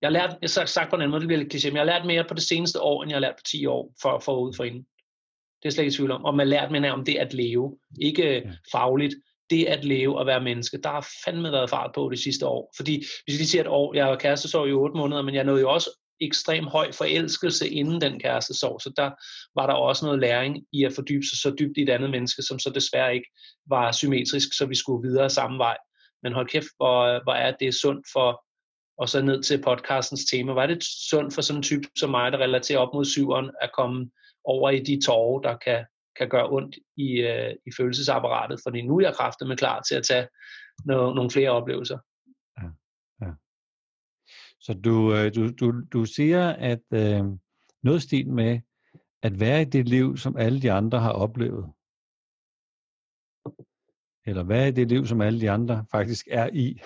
Jeg har lært, jeg har sagt på en anden måde, det bliver lidt kliché, men jeg har lært mere på det seneste år, end jeg har lært på 10 år for, forud for inden. Det er slet ikke i tvivl om. Og man lært men om det at leve. Ikke ja. fagligt. Det at leve og være menneske. Der har fandme været fart på det sidste år. Fordi hvis vi siger et år, jeg var kærestesorg i otte måneder, men jeg nåede jo også ekstrem høj forelskelse inden den kærestesorg. Så der var der også noget læring i at fordybe sig så dybt i et andet menneske, som så desværre ikke var symmetrisk, så vi skulle videre samme vej. Men hold kæft, hvor, hvor er det sundt for, og så ned til podcastens tema, var det sundt for sådan en type som mig, der relaterer op mod syveren, at komme over i de tårer, der kan, kan gøre ondt i, øh, i følelsesapparatet, fordi nu er jeg kraftet med klar til at tage no, nogle flere oplevelser. Ja, ja. Så du, øh, du, du, du siger, at øh, noget stil med at være i det liv, som alle de andre har oplevet. Eller være i det liv, som alle de andre faktisk er i.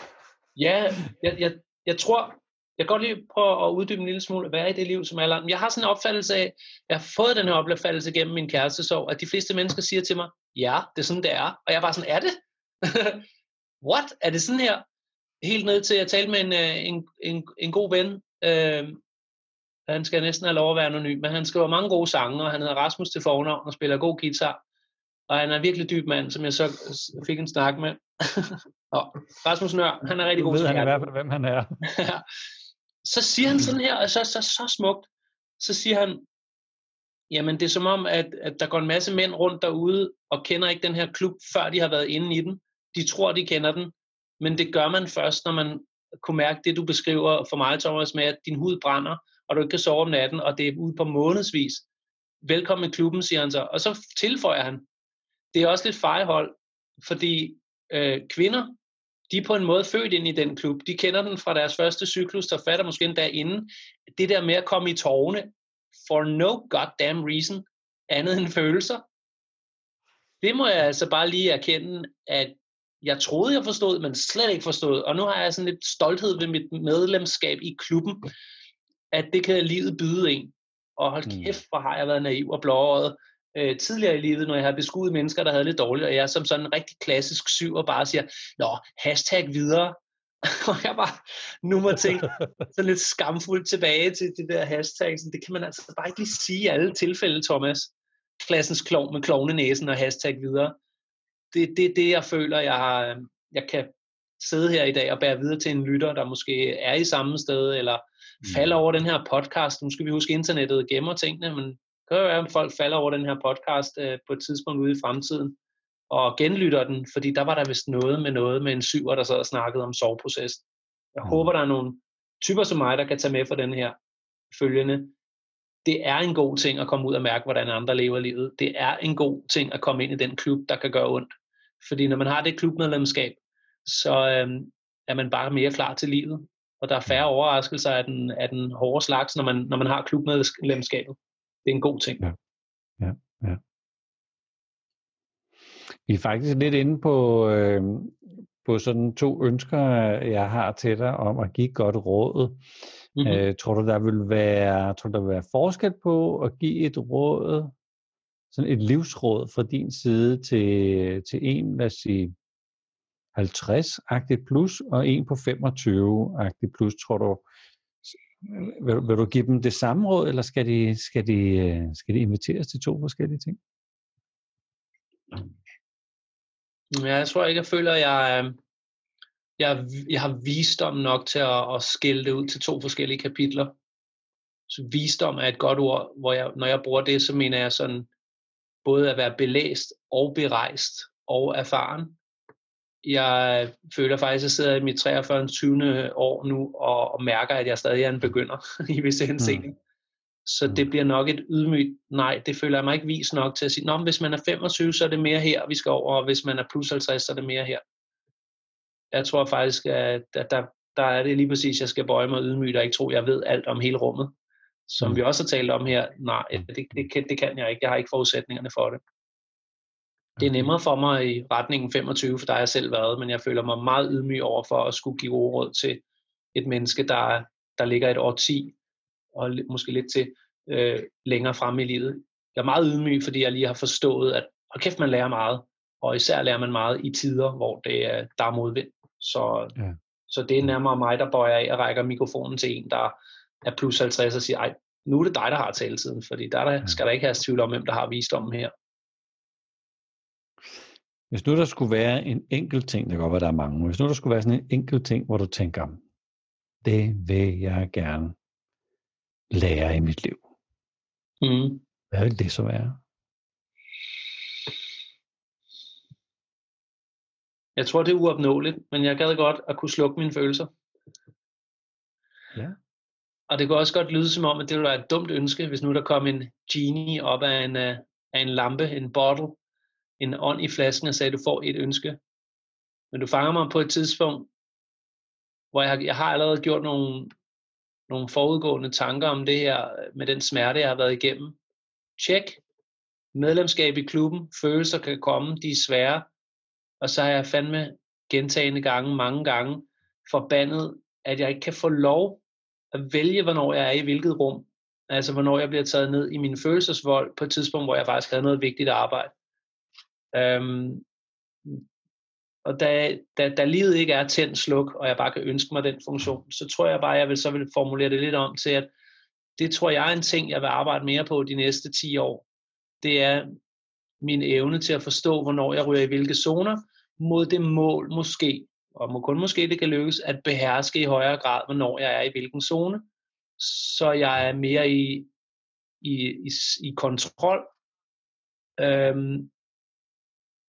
Ja, jeg, jeg, jeg tror, jeg kan godt lige prøve at uddybe en lille smule, hvad er i det liv, som alle andre. Jeg har sådan en opfattelse af, jeg har fået den her opfattelse gennem min kærestesorg, at de fleste mennesker siger til mig, ja, det er sådan, det er. Og jeg var sådan, er det? What? Er det sådan her? Helt ned til at tale med en, øh, en, en, en god ven. Øh, han skal næsten have lov at være anonym, men han skriver mange gode sange, og han hedder Rasmus til fornavn og spiller god guitar. Og han er en virkelig dyb mand, som jeg så fik en snak med. og Rasmus Nør, han er rigtig god til han i hvert fald, hvem han er. så siger han sådan her, og så, så, så smukt, så siger han, jamen det er som om, at, at der går en masse mænd rundt derude, og kender ikke den her klub, før de har været inde i den. De tror, de kender den, men det gør man først, når man kunne mærke det, du beskriver for mig, Thomas, med at din hud brænder, og du ikke kan sove om natten, og det er ude på månedsvis. Velkommen i klubben, siger han så. Og så tilføjer han, det er også lidt fejhold, fordi øh, kvinder, de er på en måde født ind i den klub. De kender den fra deres første cyklus, der fatter måske endda inden. Det der med at komme i tårne, for no goddamn reason, andet end følelser. Det må jeg altså bare lige erkende, at jeg troede, jeg forstod, men slet ikke forstod. Og nu har jeg sådan lidt stolthed ved mit medlemskab i klubben, at det kan livet byde en. Og hold mm. kæft, hvor har jeg været naiv og blåøjet øh, tidligere i livet, når jeg har beskudt mennesker, der havde det dårligt, og jeg som sådan en rigtig klassisk syv og bare siger, nå, hashtag videre. og jeg bare nu må tænke sådan lidt skamfuldt tilbage til det der hashtag. Så det kan man altså bare ikke lige sige i alle tilfælde, Thomas. Klassens klov med klovnenæsen og hashtag videre. Det er det, det, jeg føler, jeg, har, øh, jeg kan sidde her i dag og bære videre til en lytter, der måske er i samme sted, eller falder mm. over den her podcast. Nu skal vi huske, internettet gemmer tingene, men kan jo være, at folk falder over den her podcast øh, på et tidspunkt ude i fremtiden, og genlytter den, fordi der var der vist noget med noget med en syver, der sad og snakkede om soveproces. Jeg mm. håber, der er nogle typer som mig, der kan tage med for den her følgende. Det er en god ting at komme ud og mærke, hvordan andre lever livet. Det er en god ting at komme ind i den klub, der kan gøre ondt. Fordi når man har det klubmedlemskab, så øhm, er man bare mere klar til livet. Og der er færre overraskelser af den, af den hårde slags, når man, når man har klubmedlemskabet det er en god ting. Ja. Ja, ja. Vi er faktisk lidt inde på, øh, på sådan to ønsker, jeg har til dig om at give godt råd. Mm-hmm. Øh, tror du, der vil være, tror du, der vil være forskel på at give et råd, sådan et livsråd fra din side til, til en, lad os sige, 50-agtigt plus, og en på 25-agtigt plus, tror du, vil, vil du give dem det samme råd, eller skal de, skal, de, øh, skal de inviteres til to forskellige ting? Ja, jeg tror ikke, jeg føler, at jeg, øh, jeg, jeg har visdom nok til at, at skille det ud til to forskellige kapitler. Så visdom er et godt ord, hvor jeg, når jeg bruger det, så mener jeg sådan både at være belæst og berejst og erfaren. Jeg føler faktisk, at jeg sidder i mit 43. 20. år nu og, og mærker, at jeg stadig er en begynder i visse henseende. Mm. Så det mm. bliver nok et ydmygt nej. Det føler jeg mig ikke vis nok til at sige, Nå, hvis man er 25, så er det mere her, vi skal over, og hvis man er plus 50, så er det mere her. Jeg tror faktisk, at der, der er det lige præcis, jeg skal bøje mig ydmygt og ikke tro, jeg ved alt om hele rummet. Som mm. vi også har talt om her, nej, det, det, kan, det kan jeg ikke. Jeg har ikke forudsætningerne for det. Det er nemmere for mig i retningen 25, for der har jeg selv været, men jeg føler mig meget ydmyg over for at skulle give råd til et menneske, der, der ligger et år 10, og måske lidt til øh, længere frem i livet. Jeg er meget ydmyg, fordi jeg lige har forstået, at hold kæft, man lærer meget, og især lærer man meget i tider, hvor det er, der er modvind. Så, ja. så det er nærmere mig, der bøjer af og rækker mikrofonen til en, der er plus 50 og siger, ej, nu er det dig, der har taletiden, fordi der, der skal der ikke have tvivl om, hvem der har visdommen her. Hvis nu der skulle være en enkelt ting, det kan godt være, der er mange, men hvis nu der skulle være sådan en enkelt ting, hvor du tænker, det vil jeg gerne lære i mit liv. Mm. Hvad vil det så være? Jeg tror, det er uopnåeligt, men jeg gad godt at kunne slukke mine følelser. Ja. Og det kunne også godt lyde som om, at det ville være et dumt ønske, hvis nu der kom en genie op af en, uh, af en lampe, en bottle, en ånd i flasken og sagde, at du får et ønske. Men du fanger mig på et tidspunkt, hvor jeg har, jeg har allerede gjort nogle, nogle forudgående tanker om det her, med den smerte, jeg har været igennem. Tjek. Medlemskab i klubben. Følelser kan komme, de er svære. Og så har jeg fandme gentagende gange, mange gange, forbandet, at jeg ikke kan få lov at vælge, hvornår jeg er i hvilket rum. Altså, hvornår jeg bliver taget ned i min følelsesvold på et tidspunkt, hvor jeg faktisk havde noget vigtigt arbejde. Øhm, og da, da, da livet ikke er tændt sluk, og jeg bare kan ønske mig den funktion, så tror jeg bare, at jeg vil, så vil formulere det lidt om til, at det tror jeg er en ting, jeg vil arbejde mere på de næste 10 år. Det er min evne til at forstå, hvornår jeg ryger i hvilke zoner, mod det mål måske, og må kun måske det kan lykkes, at beherske i højere grad, hvornår jeg er i hvilken zone, så jeg er mere i, i, i, i kontrol. Øhm,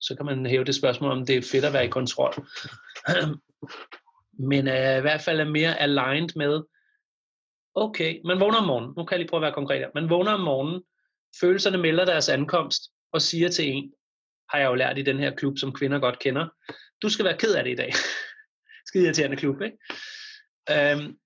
så kan man hæve det spørgsmål, om det er fedt at være i kontrol. Men øh, i hvert fald er mere aligned med, okay, man vågner om morgenen, nu kan jeg lige prøve at være konkret her, man vågner om morgenen, følelserne melder deres ankomst, og siger til en, har jeg jo lært i den her klub, som kvinder godt kender, du skal være ked af det i dag. Skide irriterende klub, ikke? Øhm,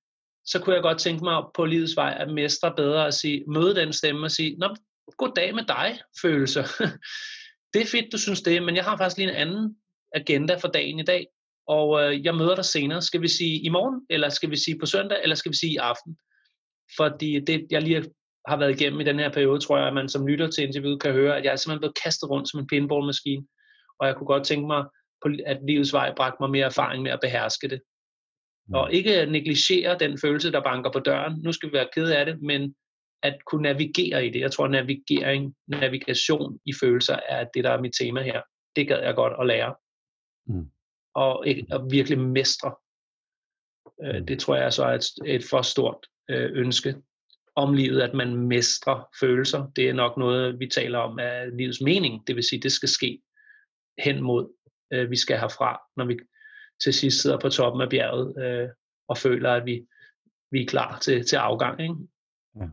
så kunne jeg godt tænke mig på livets vej at mestre bedre at sige, møde den stemme og sige, Nå, god dag med dig, følelser. det er fedt, du synes det, men jeg har faktisk lige en anden agenda for dagen i dag, og øh, jeg møder dig senere. Skal vi sige i morgen, eller skal vi sige på søndag, eller skal vi sige i aften? Fordi det, jeg lige har været igennem i den her periode, tror jeg, at man som lytter til interviewet kan høre, at jeg er simpelthen blevet kastet rundt som en pinballmaskine, og jeg kunne godt tænke mig, at livets vej bragte mig mere erfaring med at beherske det. Og ikke negligere den følelse, der banker på døren. Nu skal vi være ked af det, men at kunne navigere i det. Jeg tror, navigering, navigation i følelser er det, der er mit tema her. Det gad jeg godt at lære. Mm. Og, og virkelig mestre. Mm. Det tror jeg så er et, et for stort øh, ønske om livet, at man mestrer følelser. Det er nok noget, vi taler om af livets mening. Det vil sige, det skal ske hen mod, øh, vi skal herfra, når vi til sidst sidder på toppen af bjerget øh, og føler, at vi, vi er klar til, til afgang. Ikke? Ja.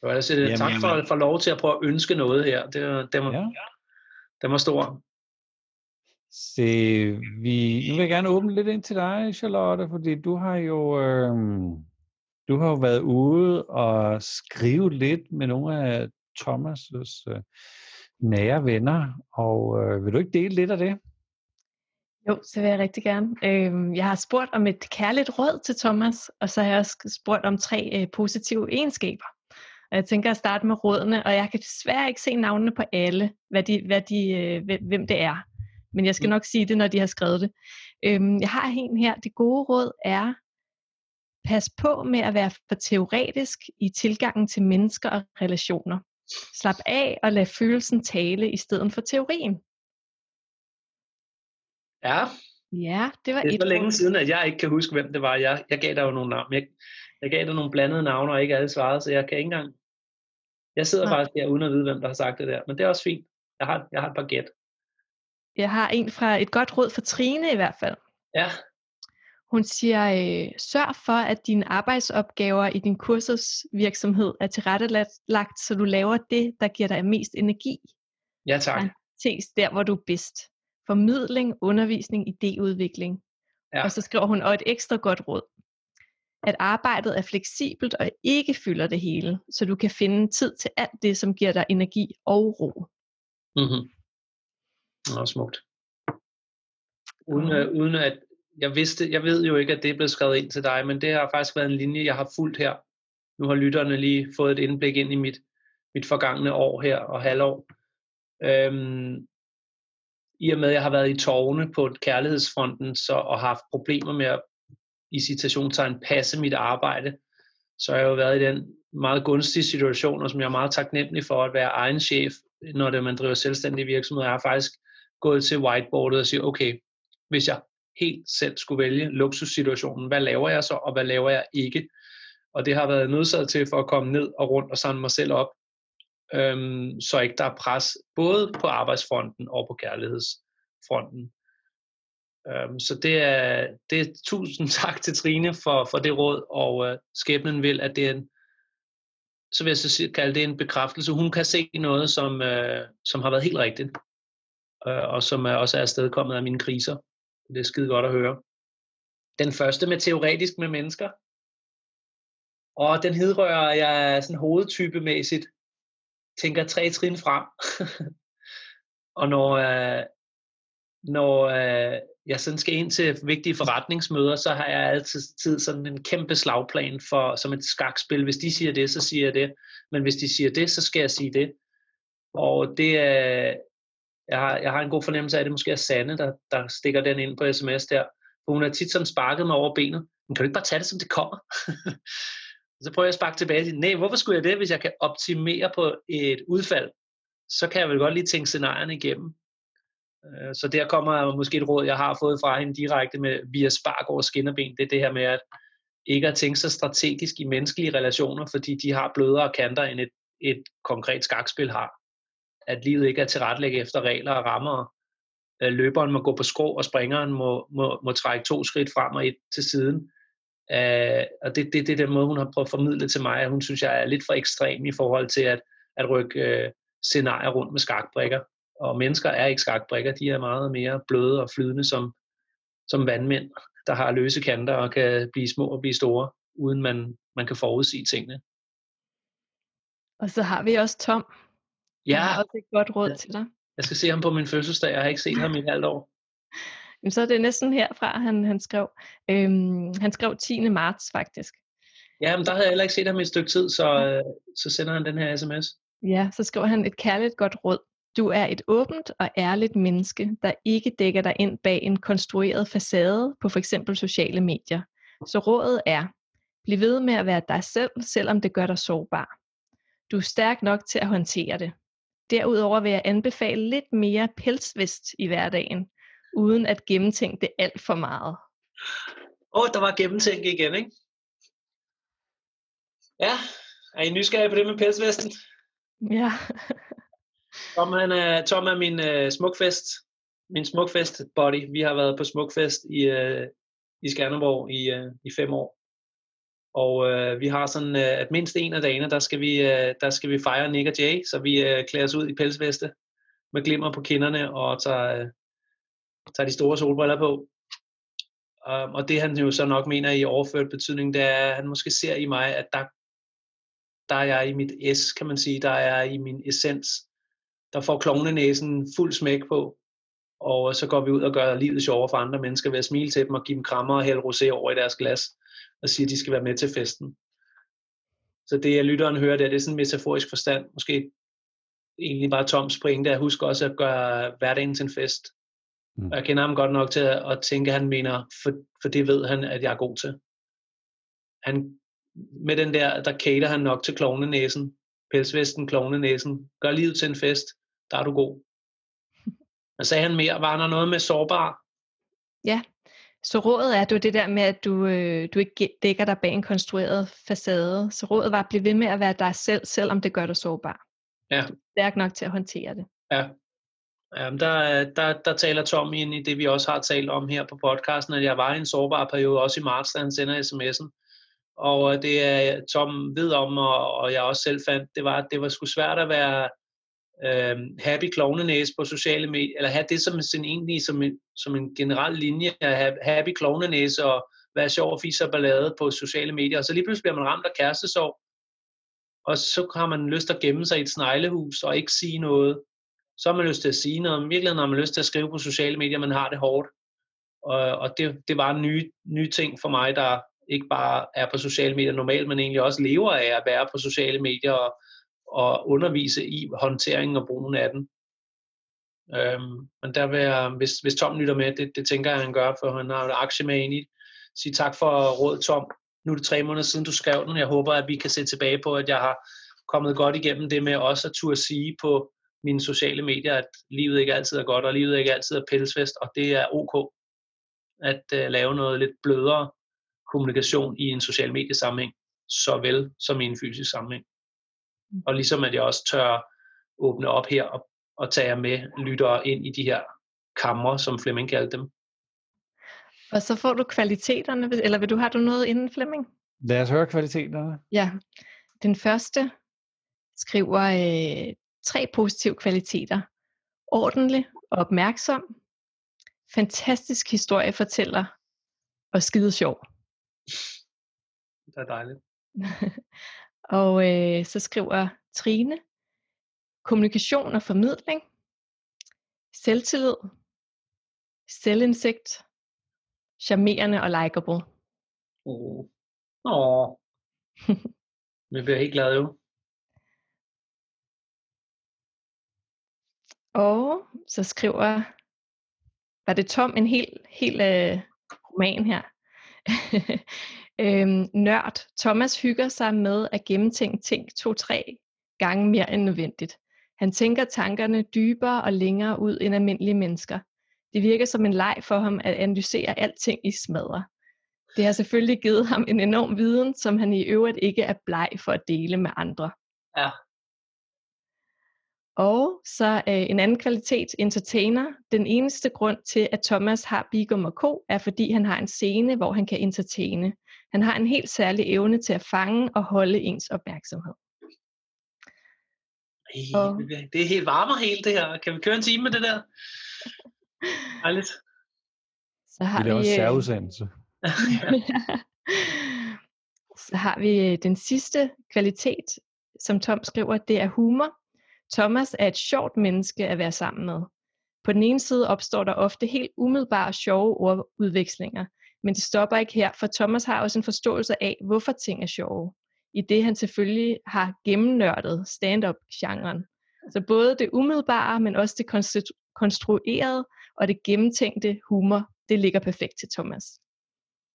Så jeg siger, Jamen, tak for, for lov til at prøve at ønske noget her. Det, det, var, ja. det var stor. Se, vi, nu vil jeg gerne åbne lidt ind til dig, Charlotte, fordi du har jo øh, du har jo været ude og skrive lidt med nogle af Thomas' øh, nære venner, og øh, vil du ikke dele lidt af det? Jo, så vil jeg rigtig gerne. Øh, jeg har spurgt om et kærligt råd til Thomas, og så har jeg også spurgt om tre øh, positive egenskaber. Og jeg tænker at starte med rådene, og jeg kan desværre ikke se navnene på alle, hvad de, hvad de, øh, hvem det er. Men jeg skal mm. nok sige det, når de har skrevet det. Øhm, jeg har en her. Det gode råd er, pas på med at være for teoretisk i tilgangen til mennesker og relationer. Slap af og lad følelsen tale i stedet for teorien. Ja. Ja, det var det er et så længe siden, at jeg ikke kan huske, hvem det var. Jeg, jeg gav dig jo nogle navne. Jeg, jeg gav dig nogle blandede navne, og ikke alle svarede, så jeg kan ikke engang... Jeg sidder Nej. faktisk der uden at vide, hvem der har sagt det der. Men det er også fint. Jeg har, jeg har et par gæt. Jeg har en fra et godt råd for Trine i hvert fald. Ja. Hun siger, øh, sørg for, at dine arbejdsopgaver i din kursusvirksomhed er tilrettelagt, så du laver det, der giver dig mest energi. Ja, tak. Ses der, hvor du er bedst. Formidling, undervisning, idéudvikling. Ja. Og så skriver hun, og et ekstra godt råd. At arbejdet er fleksibelt og ikke fylder det hele, så du kan finde tid til alt det, som giver dig energi og ro. Mm-hmm. Nå, smukt. Uden, øh, uden at jeg vidste, jeg ved jo ikke, at det er blevet skrevet ind til dig, men det har faktisk været en linje, jeg har fulgt her. Nu har lytterne lige fået et indblik ind i mit, mit forgangne år her og halvår. Øhm, I og med, at jeg har været i tårne på kærlighedsfronten så, og haft problemer med at i citationstegn passe mit arbejde, så har jeg jo været i den meget gunstige situation, og som jeg er meget taknemmelig for at være egen chef, når det, man driver selvstændig virksomhed. Jeg har faktisk gået til whiteboardet og siger, okay, hvis jeg helt selv skulle vælge luksussituationen, hvad laver jeg så, og hvad laver jeg ikke? Og det har været nødsaget til for at komme ned og rundt og samle mig selv op, øhm, så ikke der er pres både på arbejdsfronten og på kærlighedsfronten. Øhm, så det er, det er tusind tak til Trine for, for det råd, og øh, skæbnen vil, at det er en, så vil jeg så kalde det en bekræftelse. Hun kan se noget, som, øh, som har været helt rigtigt, øh, og som er, også er afstedkommet af mine kriser. Det er skide godt at høre. Den første med teoretisk med mennesker. Og den hedrører jeg sådan hovedtypemæssigt, tænker tre trin frem. og når, øh, når øh, jeg sådan skal ind til vigtige forretningsmøder, så har jeg altid sådan en kæmpe slagplan for, som et skakspil. Hvis de siger det, så siger jeg det. Men hvis de siger det, så skal jeg sige det. Og det er, jeg har, jeg har en god fornemmelse af, at det måske er Sanne, der, der stikker den ind på sms der. For hun har tit sådan sparket mig over benet. Men kan du ikke bare tage det, som det kommer? så prøver jeg at sparke tilbage. Nej, hvorfor skulle jeg det, hvis jeg kan optimere på et udfald? Så kan jeg vel godt lige tænke scenarierne igennem. Øh, så der kommer måske et råd, jeg har fået fra hende direkte med via spark over skinnerben. Det er det her med at ikke at tænke så strategisk i menneskelige relationer, fordi de har blødere kanter end et, et konkret skakspil har. At livet ikke er tilrettelægget efter regler og rammer. Løberen må gå på skrå, og springeren må, må, må trække to skridt frem og et til siden. Uh, og det, det, det er den måde, hun har prøvet at formidle til mig, at hun synes, jeg er lidt for ekstrem i forhold til at, at rykke uh, scenarier rundt med skakbrikker. Og mennesker er ikke skakbrikker, de er meget mere bløde og flydende som, som vandmænd, der har løse kanter og kan blive små og blive store, uden man, man kan forudsige tingene. Og så har vi også Tom. Ja. har også et godt råd ja. til dig. Jeg skal se ham på min fødselsdag, jeg har ikke set ham i et halvt år. Jamen, så er det næsten herfra, han, han skrev. Øhm, han skrev 10. marts faktisk. Ja, men der havde jeg heller ikke set ham i et stykke tid, så, øh, så sender han den her sms. Ja, så skriver han et kærligt godt råd. Du er et åbent og ærligt menneske, der ikke dækker dig ind bag en konstrueret facade på f.eks. sociale medier. Så rådet er, bliv ved med at være dig selv, selvom det gør dig sårbar. Du er stærk nok til at håndtere det. Derudover vil jeg anbefale lidt mere pelsvest i hverdagen, uden at gennemtænke det alt for meget. Åh, oh, der var gennemtænk igen, ikke? Ja, er I nysgerrige på det med pelsvesten? Ja. Tom, han er, Tom er min uh, smukfest, min smukfest body. Vi har været på smukfest i, uh, i Skanderborg i, uh, i fem år. Og uh, vi har sådan, uh, at mindst en af dagene, der skal vi, uh, der skal vi fejre Nick og Jay, så vi uh, klæder os ud i pelsveste med glimmer på kinderne og tager, uh, tager de store solbriller på. Um, og det han jo så nok mener i overført betydning, det er, at han måske ser i mig, at der, der er jeg i mit S, kan man sige, der er jeg i min essens, der får klovnenæsen fuld smæk på, og så går vi ud og gør livet sjovere for andre mennesker ved at smile til dem og give dem krammer og hælde rosé over i deres glas og sige, at de skal være med til festen. Så det, jeg lytteren hører, det er, det er sådan en metaforisk forstand. Måske egentlig bare Toms pointe, at husk også at gøre hverdagen til en fest. Mm. Og jeg kender ham godt nok til at, at tænke, at han mener, for, for det ved han, at jeg er god til. Han, med den der, der cater han nok til klovnenæsen, pelsvesten, klovnenæsen, gør livet til en fest, der er du god. Og sagde han mere, var der noget med sårbar? Ja, så rådet er du det der med, at du, øh, du ikke dækker dig bag en konstrueret facade. Så rådet var at blive ved med at være dig selv, selvom det gør dig sårbar. Ja. Stærk nok til at håndtere det. Ja. Jamen, der, der, der taler Tom ind i det, vi også har talt om her på podcasten, at jeg var i en sårbar periode, også i marts, da han sender sms'en. Og øh, det er øh, Tom ved om, og, og jeg også selv fandt, det var, at det var sgu svært at være øh, happy klovnenæse på sociale medier, eller have det som sin egentlig som en, som en generel linje, at have happy klovnenæse og være sjov og fisse og ballade på sociale medier. Og så lige pludselig bliver man ramt af kærestesorg, og så har man lyst til at gemme sig i et sneglehus og ikke sige noget. Så har man lyst til at sige noget. I virkeligheden har man lyst til at skrive på sociale medier, man har det hårdt. Og, og det, det var en ny, ny ting for mig, der ikke bare er på sociale medier normalt, men egentlig også lever af at være på sociale medier og, og undervise i håndteringen og brugen af den. Øhm, men der vil jeg, hvis, hvis Tom lytter med, det, det tænker jeg, han gør, for han har en aktie med ind i sige tak for råd, Tom. nu er det tre måneder siden, du skrev den. Jeg håber, at vi kan se tilbage på, at jeg har kommet godt igennem det med også at turde sige på mine sociale medier, at livet ikke altid er godt, og livet ikke altid er pelsfest, og det er ok at uh, lave noget lidt blødere kommunikation i en social mediesammenhæng, såvel som i en fysisk sammenhæng. Og ligesom at jeg også tør åbne op her og, og tage jer med lyttere ind i de her kammer, som Flemming kaldte dem. Og så får du kvaliteterne, eller vil du have du noget inden Flemming? Lad os høre kvaliteterne. Ja, den første skriver øh, tre positive kvaliteter. Ordentlig og opmærksom, fantastisk historiefortæller og skide sjov. Det er dejligt. og øh, så skriver Trine, kommunikation og formidling, selvtillid, selvindsigt, charmerende og likable. Åh. Oh. Åh. Vi bliver helt glade jo. Og så skriver, var det Tom en helt, helt øh, roman her? øhm, nørd. Thomas hygger sig med at gennemtænke ting to-tre gange mere end nødvendigt. Han tænker tankerne dybere og længere ud end almindelige mennesker. Det virker som en leg for ham at analysere alting i smadre. Det har selvfølgelig givet ham en enorm viden, som han i øvrigt ikke er bleg for at dele med andre. Ja. Og så øh, en anden kvalitet, entertainer. Den eneste grund til, at Thomas har Bigum og Co., er fordi han har en scene, hvor han kan entertaine. Han har en helt særlig evne til at fange og holde ens opmærksomhed. Ej, og... Det er helt varmer helt det her. Kan vi køre en time med det der? Ærligt. Så har det er vi, også særudsendelse. så har vi øh, den sidste kvalitet, som Tom skriver, det er humor. Thomas er et sjovt menneske at være sammen med. På den ene side opstår der ofte helt umiddelbare sjove ordudvekslinger, men det stopper ikke her, for Thomas har også en forståelse af, hvorfor ting er sjove, i det han selvfølgelig har gennemnørdet stand-up-genren. Så både det umiddelbare, men også det konstruerede og det gennemtænkte humor, det ligger perfekt til Thomas.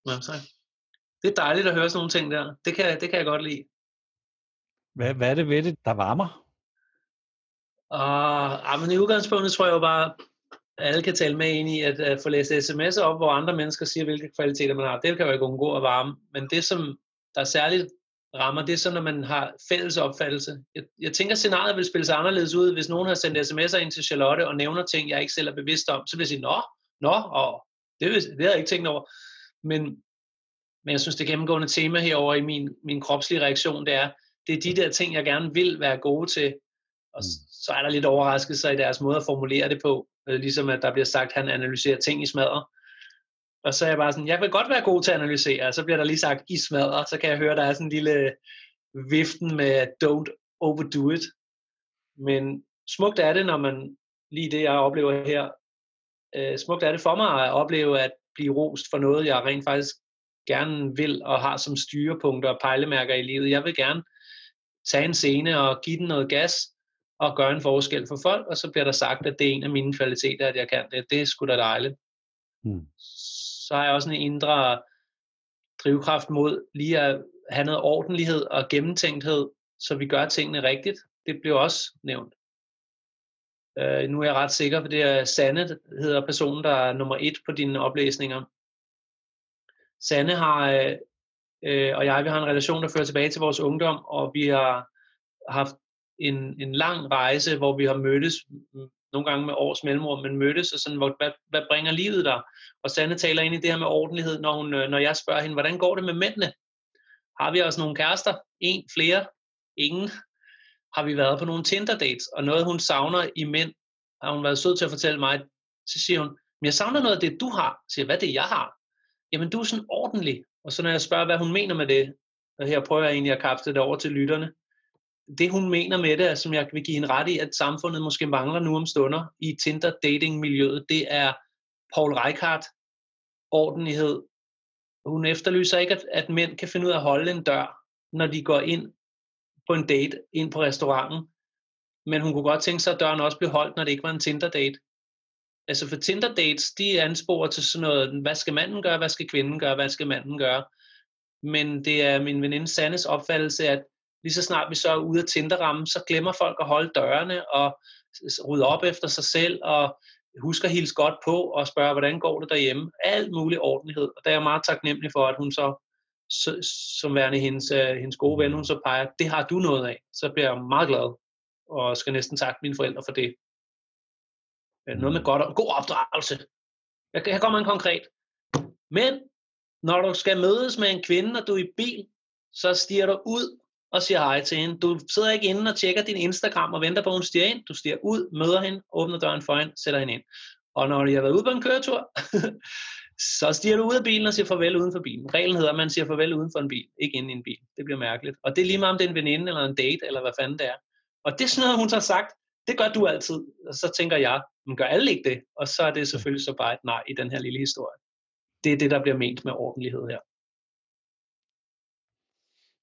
Ja, så. Det er dejligt at høre sådan nogle ting der. Det kan, det kan jeg godt lide. Hvad, hvad er det ved det, der varmer? Og, ja, men i udgangspunktet tror jeg jo bare, at alle kan tale med ind i, at, at få læst sms'er op, hvor andre mennesker siger, hvilke kvaliteter man har. Det kan jo ikke undgå at varme. Men det, som der særligt rammer, det er så, når man har fælles opfattelse. Jeg, jeg tænker, at scenariet vil spille sig anderledes ud, hvis nogen har sendt sms'er ind til Charlotte og nævner ting, jeg ikke selv er bevidst om. Så vil jeg sige, nå, nå, og det, det har jeg ikke tænkt over. Men, men jeg synes, det gennemgående tema herover i min, min kropslige reaktion, det er, det er de der ting, jeg gerne vil være gode til, og mm. så er der lidt overraskelser i deres måde at formulere det på, øh, ligesom at der bliver sagt, at han analyserer ting i smadre. Og så er jeg bare sådan, jeg vil godt være god til at analysere, og så bliver der lige sagt i smadre, så kan jeg høre, der er sådan en lille viften med don't overdo it. Men smukt er det, når man lige det, jeg oplever her, øh, smukt er det for mig at opleve at blive rost for noget, jeg rent faktisk gerne vil og har som styrepunkter og pejlemærker i livet. Jeg vil gerne tage en scene og give den noget gas og gøre en forskel for folk, og så bliver der sagt, at det er en af mine kvaliteter, at jeg kan det. Det er sgu da dejligt. Hmm. Så har jeg også en indre drivkraft mod lige at have noget ordentlighed og gennemtænkthed, så vi gør tingene rigtigt. Det bliver også nævnt. Uh, nu er jeg ret sikker, for det er Sanne, hedder personen, der er nummer et på dine oplæsninger. Sanne har, uh, uh, og jeg, vi har en relation, der fører tilbage til vores ungdom, og vi har haft en, en lang rejse, hvor vi har mødtes, mm, nogle gange med års mellemrum, men mødtes, og sådan, hvor, hvad, hvad bringer livet der? Og Sanne taler ind i det her med ordentlighed, når, hun, øh, når jeg spørger hende, hvordan går det med mændene? Har vi også nogle kærester? En, flere? Ingen? Har vi været på nogle Tinder-dates? Og noget, hun savner i mænd, har hun været sød til at fortælle mig, så siger hun, men jeg savner noget af det, du har. Så siger hvad det jeg har? Jamen, du er sådan ordentlig. Og så når jeg spørger, hvad hun mener med det, og her prøver jeg egentlig at kapsle det over til lytterne, det hun mener med det, som jeg vil give hende ret i, at samfundet måske mangler nu om stunder i Tinder-dating-miljøet, det er Paul Reichardt, ordentlighed. Hun efterlyser ikke, at, at mænd kan finde ud af at holde en dør, når de går ind på en date, ind på restauranten. Men hun kunne godt tænke sig, at døren også blev holdt, når det ikke var en Tinder-date. Altså for Tinder-dates, de ansporer til sådan noget, hvad skal manden gøre, hvad skal kvinden gøre, hvad skal manden gøre. men det er min veninde Sandes opfattelse, at lige så snart vi så er ude af tinderrammen, så glemmer folk at holde dørene og rydde op efter sig selv og husker at hilse godt på og spørge, hvordan går det derhjemme. Alt mulig ordentlighed. Og der er jeg meget taknemmelig for, at hun så, så som værende hendes, øh, hendes gode ven, hun så peger, det har du noget af. Så bliver jeg meget glad og skal næsten takke mine forældre for det. Øh, noget med godt, god opdragelse. Jeg, her kommer en konkret. Men når du skal mødes med en kvinde, og du er i bil, så stiger du ud og siger hej til hende. Du sidder ikke inde og tjekker din Instagram og venter på, at hun stiger ind. Du stiger ud, møder hende, åbner døren for hende, sætter hende ind. Og når I har været ude på en køretur, så stiger du ud af bilen og siger farvel uden for bilen. Reglen hedder, at man siger farvel uden for en bil, ikke inde i en bil. Det bliver mærkeligt. Og det er lige meget om det er en veninde eller en date, eller hvad fanden det er. Og det er sådan noget, hun har sagt, det gør du altid. Og så tænker jeg, men gør alle ikke det? Og så er det selvfølgelig så bare et nej i den her lille historie. Det er det, der bliver ment med ordentlighed her.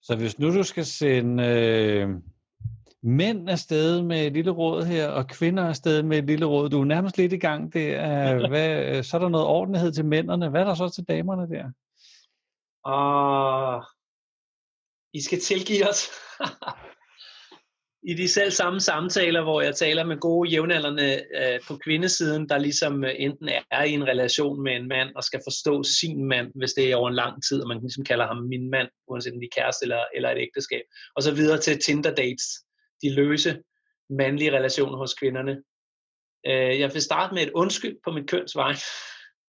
Så hvis nu du skal sende øh, mænd afsted med et lille råd her, og kvinder afsted med et lille råd, du er nærmest lidt i gang der, hvad, så er der noget ordentlighed til mændene. Hvad er der så til damerne der? Og I skal tilgive os. i de selv samme samtaler, hvor jeg taler med gode jævnaldrende øh, på kvindesiden, der ligesom øh, enten er i en relation med en mand og skal forstå sin mand, hvis det er over en lang tid, og man ligesom kalder ham min mand, uanset om de er kæreste eller, eller et ægteskab, og så videre til Tinder dates, de løse mandlige relationer hos kvinderne. Øh, jeg vil starte med et undskyld på mit kønsvej,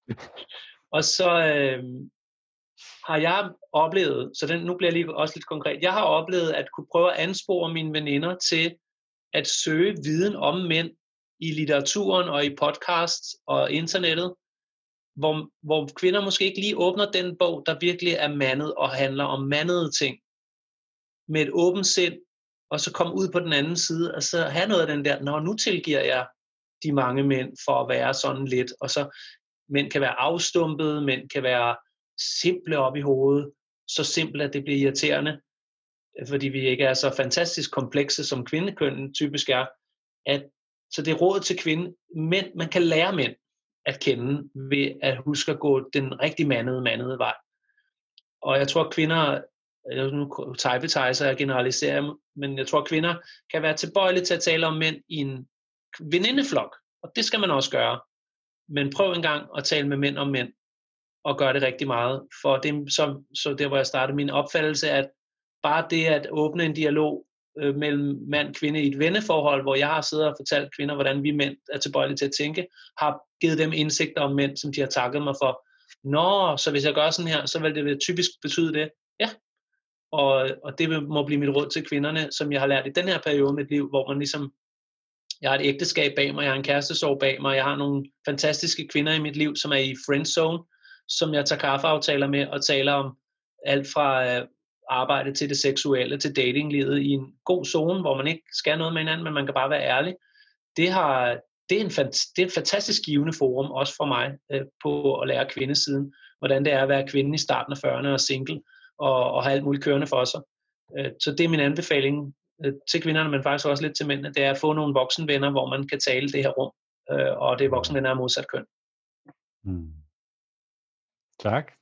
og så, øh, har jeg oplevet, så den, nu bliver jeg lige også lidt konkret, jeg har oplevet at kunne prøve at anspore mine veninder til at søge viden om mænd i litteraturen og i podcasts og internettet, hvor, hvor kvinder måske ikke lige åbner den bog, der virkelig er mandet og handler om mandede ting, med et åbent sind, og så komme ud på den anden side, og så have noget af den der, når nu tilgiver jeg de mange mænd for at være sådan lidt, og så mænd kan være afstumpede, mænd kan være simple op i hovedet, så simple, at det bliver irriterende, øh, fordi vi ikke er så fantastisk komplekse, som kvindekønnen typisk er. At, så det er råd til kvinde. Men man kan lære mænd at kende ved at huske at gå den rigtig mandede, mandede vej. Og jeg tror, at kvinder, nu typetizer jeg generaliserer, men jeg tror, at kvinder kan være tilbøjelige til at tale om mænd i en venindeflok. Og det skal man også gøre. Men prøv en gang at tale med mænd om mænd og gør det rigtig meget. For det, som, så der, hvor jeg startede min opfattelse, at bare det at åbne en dialog øh, mellem mand og kvinde i et venneforhold, hvor jeg har siddet og fortalt kvinder, hvordan vi mænd er tilbøjelige til at tænke, har givet dem indsigter om mænd, som de har takket mig for. Nå, så hvis jeg gør sådan her, så vil det typisk betyde det. Ja. Og, og det må blive mit råd til kvinderne, som jeg har lært i den her periode i mit liv, hvor man ligesom, jeg har et ægteskab bag mig, jeg har en kærestesorg bag mig, jeg har nogle fantastiske kvinder i mit liv, som er i friendzone, som jeg tager kaffeaftaler med og taler om alt fra øh, arbejde til det seksuelle, til datinglivet i en god zone, hvor man ikke skal noget med hinanden, men man kan bare være ærlig. Det, har, det, er, en, det er et fantastisk givende forum, også for mig, øh, på at lære kvindesiden, hvordan det er at være kvinde i starten af 40'erne og single, og, og have alt muligt kørende for sig. Øh, så det er min anbefaling øh, til kvinderne, men faktisk også lidt til mændene, det er at få nogle voksenvenner, hvor man kan tale det her rum, øh, og det er voksenvenner af modsat køn. Mm. Tak.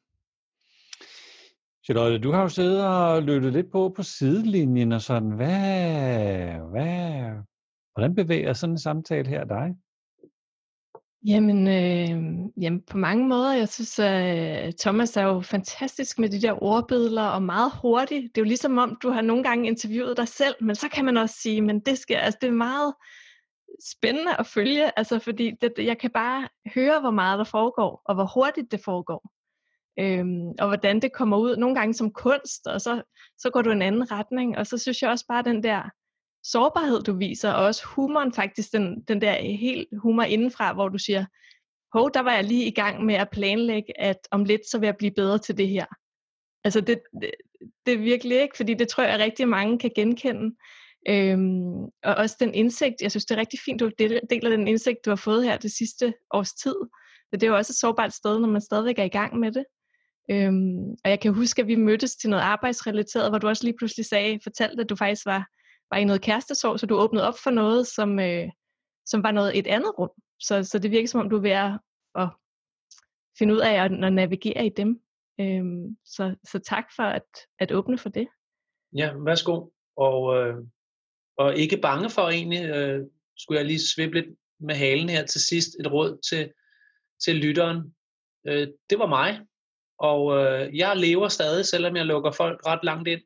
Charlotte, du har jo siddet og lyttet lidt på på sidelinjen og sådan, hvad, hvad, hvordan bevæger sådan en samtale her dig? Jamen, øh, jamen, på mange måder, jeg synes, at øh, Thomas er jo fantastisk med de der ordbilleder og meget hurtigt. Det er jo ligesom om, du har nogle gange interviewet dig selv, men så kan man også sige, men det skal, altså det er meget spændende at følge, altså fordi det, jeg kan bare høre, hvor meget der foregår, og hvor hurtigt det foregår øhm, og hvordan det kommer ud, nogle gange som kunst, og så, så går du en anden retning, og så synes jeg også bare den der sårbarhed, du viser, og også humoren faktisk, den, den der helt humor indenfra, hvor du siger, hov, der var jeg lige i gang med at planlægge, at om lidt, så vil jeg blive bedre til det her. Altså det, det, det er virkelig ikke, fordi det tror jeg rigtig mange kan genkende. Øhm, og også den indsigt, jeg synes det er rigtig fint, du deler den indsigt, du har fået her det sidste års tid. Det er jo også et sårbart sted, når man stadigvæk er i gang med det. Øhm, og jeg kan huske, at vi mødtes til noget arbejdsrelateret, hvor du også lige pludselig sagde, fortalte, at du faktisk var, var i noget kærestesorg, så du åbnede op for noget, som, øh, som var noget et andet rum. Så, så det virker som om, du er ved at, at finde ud af at, at navigere i dem. Øhm, så, så tak for at, at åbne for det. Ja, værsgo. Og, øh, og ikke bange for egentlig, øh, skulle jeg lige svippe lidt med halen her til sidst, et råd til, til lytteren. Øh, det var mig, og øh, jeg lever stadig, selvom jeg lukker folk ret langt ind.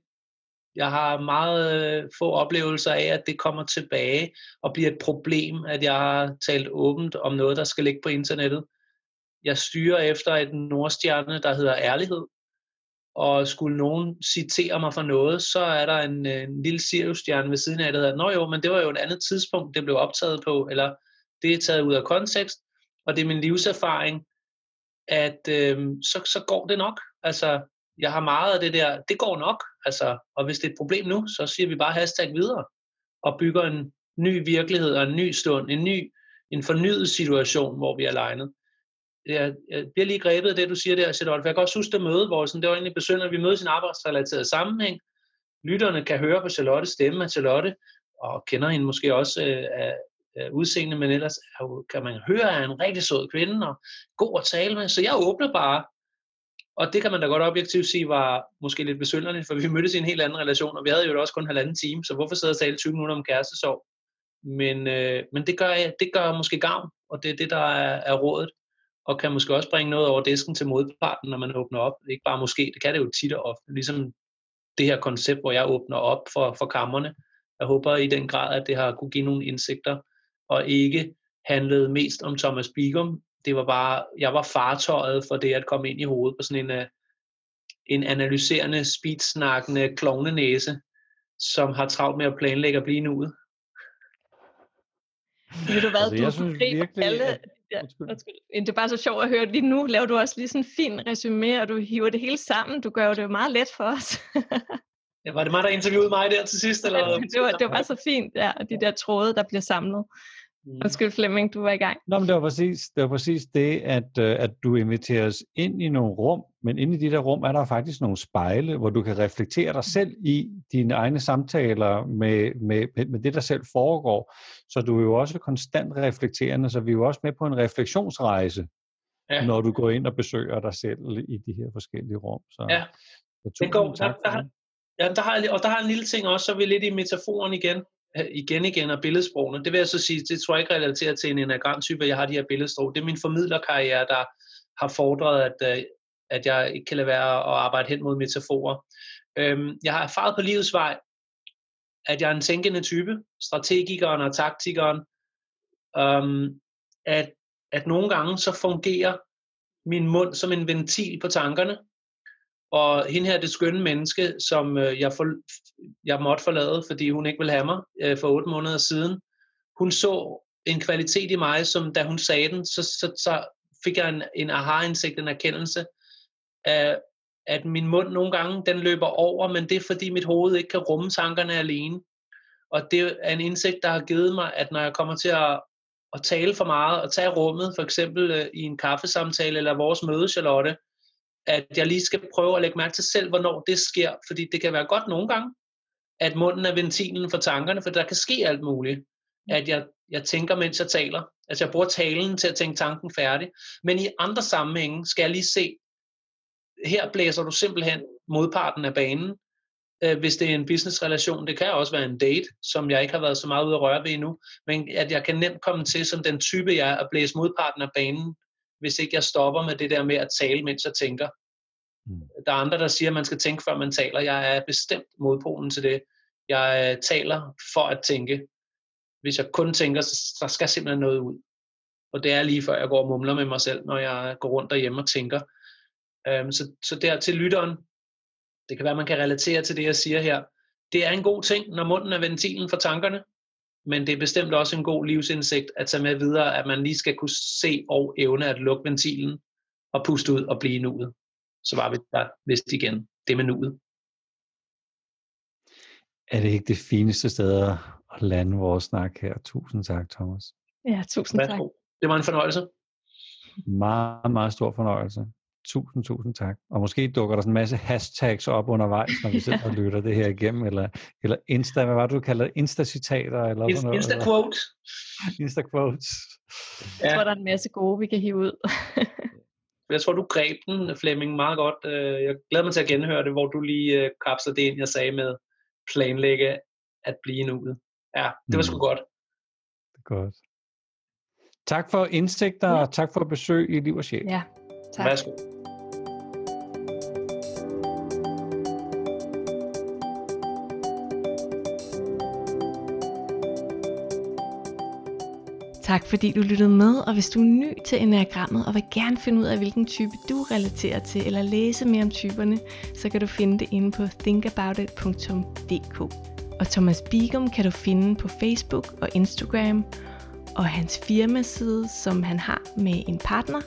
Jeg har meget øh, få oplevelser af, at det kommer tilbage og bliver et problem, at jeg har talt åbent om noget, der skal ligge på internettet. Jeg styrer efter et nordstjerne, der hedder ærlighed. Og skulle nogen citere mig for noget, så er der en, øh, en lille Sirius-stjerne ved siden af, der hedder, Nå jo, men det var jo et andet tidspunkt, det blev optaget på, eller det er taget ud af kontekst, og det er min livserfaring, at øh, så, så går det nok. Altså, jeg har meget af det der, det går nok. Altså, og hvis det er et problem nu, så siger vi bare hashtag videre, og bygger en ny virkelighed og en ny stund, en ny, en fornyet situation, hvor vi er legnet. Jeg, jeg bliver lige grebet af det, du siger der, Charlotte, for jeg kan også huske det møde, hvor sådan, det var egentlig besøgende, at vi mødes i en arbejdsrelateret sammenhæng. Lytterne kan høre på Charlottes stemme, at Charlotte, og kender hende måske også øh, af, øh, udseende, men ellers kan man høre, at er en rigtig sød kvinde, og god at tale med, så jeg åbner bare, og det kan man da godt objektivt sige var måske lidt besynderligt, for vi mødtes i en helt anden relation, og vi havde jo også kun halvanden time, så hvorfor sidde og tale 20 minutter om kærestesorg? Men, øh, men det, gør, det gør måske gavn, og det er det, der er, er rådet, og kan måske også bringe noget over disken til modparten, når man åbner op. Ikke bare måske, det kan det jo tit og ofte, ligesom det her koncept, hvor jeg åbner op for, for kammerne. Jeg håber i den grad, at det har kunne give nogle indsigter, og ikke handlet mest om Thomas Bigum, det var bare, jeg var fartøjet for det at komme ind i hovedet på sådan en, uh, en analyserende, speedsnakkende klovnenæse, som har travlt med at planlægge at blive nuet. Ved du hvad, altså, du jeg synes virkelig, alle, at... ja, det er bare så sjovt at høre, lige nu. Laver du også lige sådan en fin resume, og du hiver det hele sammen, du gør jo det meget let for os. ja, var det mig, der interviewede mig der til sidst? Eller? Ja, det, var, det var så fint, ja, de der tråde, der bliver samlet. Mm. Undskyld Flemming, du var i gang. Nå, men det var præcis det, var præcis det at, øh, at du inviterer os ind i nogle rum, men inde i de der rum er der faktisk nogle spejle, hvor du kan reflektere dig selv i dine egne samtaler med, med, med det, der selv foregår. Så du er jo også konstant reflekterende, så vi er jo også med på en refleksionsrejse, ja. når du går ind og besøger dig selv i de her forskellige rum. Så, ja, så det går. Tak der, der, ja, der har, og der har en lille ting også, så er vi lidt i metaforen igen øh, igen igen og billedsprogene. Det vil jeg så sige, det tror jeg ikke relaterer til en enagramtype, jeg har de her billedsprog. Det er min formidlerkarriere, der har fordret, at, øh, at jeg ikke kan lade være at arbejde hen mod metaforer. Øhm, jeg har erfaret på livets vej, at jeg er en tænkende type, strategikeren og taktikeren, øhm, at, at nogle gange så fungerer min mund som en ventil på tankerne, og hende her, det skønne menneske, som øh, jeg, for, jeg måtte forlade, fordi hun ikke ville have mig øh, for otte måneder siden, hun så en kvalitet i mig, som da hun sagde den, så, så, så fik jeg en, en aha-indsigt, en erkendelse af, at min mund nogle gange, den løber over, men det er fordi mit hoved ikke kan rumme tankerne alene. Og det er en indsigt, der har givet mig, at når jeg kommer til at, at tale for meget, og tage rummet, for eksempel øh, i en kaffesamtale eller vores møde, Charlotte, at jeg lige skal prøve at lægge mærke til selv, hvornår det sker, fordi det kan være godt nogle gange, at munden er ventilen for tankerne, for der kan ske alt muligt. At jeg, jeg tænker, mens jeg taler. Altså jeg bruger talen til at tænke tanken færdig. Men i andre sammenhænge skal jeg lige se, her blæser du simpelthen modparten af banen, øh, hvis det er en businessrelation. Det kan også være en date, som jeg ikke har været så meget ude at røre ved endnu. Men at jeg kan nemt komme til som den type, jeg er, at blæse modparten af banen hvis ikke jeg stopper med det der med at tale, mens jeg tænker. Mm. Der er andre, der siger, at man skal tænke, før man taler. Jeg er bestemt modpolen til det. Jeg øh, taler for at tænke. Hvis jeg kun tænker, så der skal simpelthen noget ud. Og det er lige før jeg går og mumler med mig selv, når jeg går rundt derhjemme og tænker. Øhm, så, så der til lytteren, det kan være, man kan relatere til det, jeg siger her. Det er en god ting, når munden er ventilen for tankerne men det er bestemt også en god livsindsigt at tage med videre, at man lige skal kunne se og evne at lukke ventilen og puste ud og blive nuet. Så var vi der vist igen. Det med nuet. Er det ikke det fineste sted at lande vores snak her? Tusind tak, Thomas. Ja, tusind tak. Det var en fornøjelse. Meget, meget stor fornøjelse. Tusind, tusind tak. Og måske dukker der sådan en masse hashtags op undervejs, når vi sidder og lytter det her igennem, eller, eller Insta, hvad var det, du kalder det? Insta-citater? Eller Insta, noget, Insta-quotes. Insta-quotes. Jeg tror, der er en masse gode, vi kan hive ud. Jeg tror, du greb den, Flemming, meget godt. Øh, jeg glæder mig til at genhøre det, hvor du lige øh, kapsler det ind, jeg sagde med planlægge at blive nuet. Ja, det var sgu mm. godt. Godt. Tak for indstigter, ja. og tak for besøg i Liv og Sjæl. Ja, tak. Værsgo. Tak fordi du lyttede med, og hvis du er ny til Enagrammet og vil gerne finde ud af, hvilken type du relaterer til, eller læse mere om typerne, så kan du finde det inde på thinkaboutit.dk. Og Thomas Bigum kan du finde på Facebook og Instagram, og hans firmaside, som han har med en partner,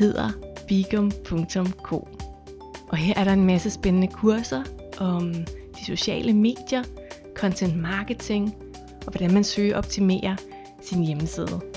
hedder bigum.co. Og her er der en masse spændende kurser om de sociale medier, content marketing og hvordan man søger optimerer sin hjemmeside.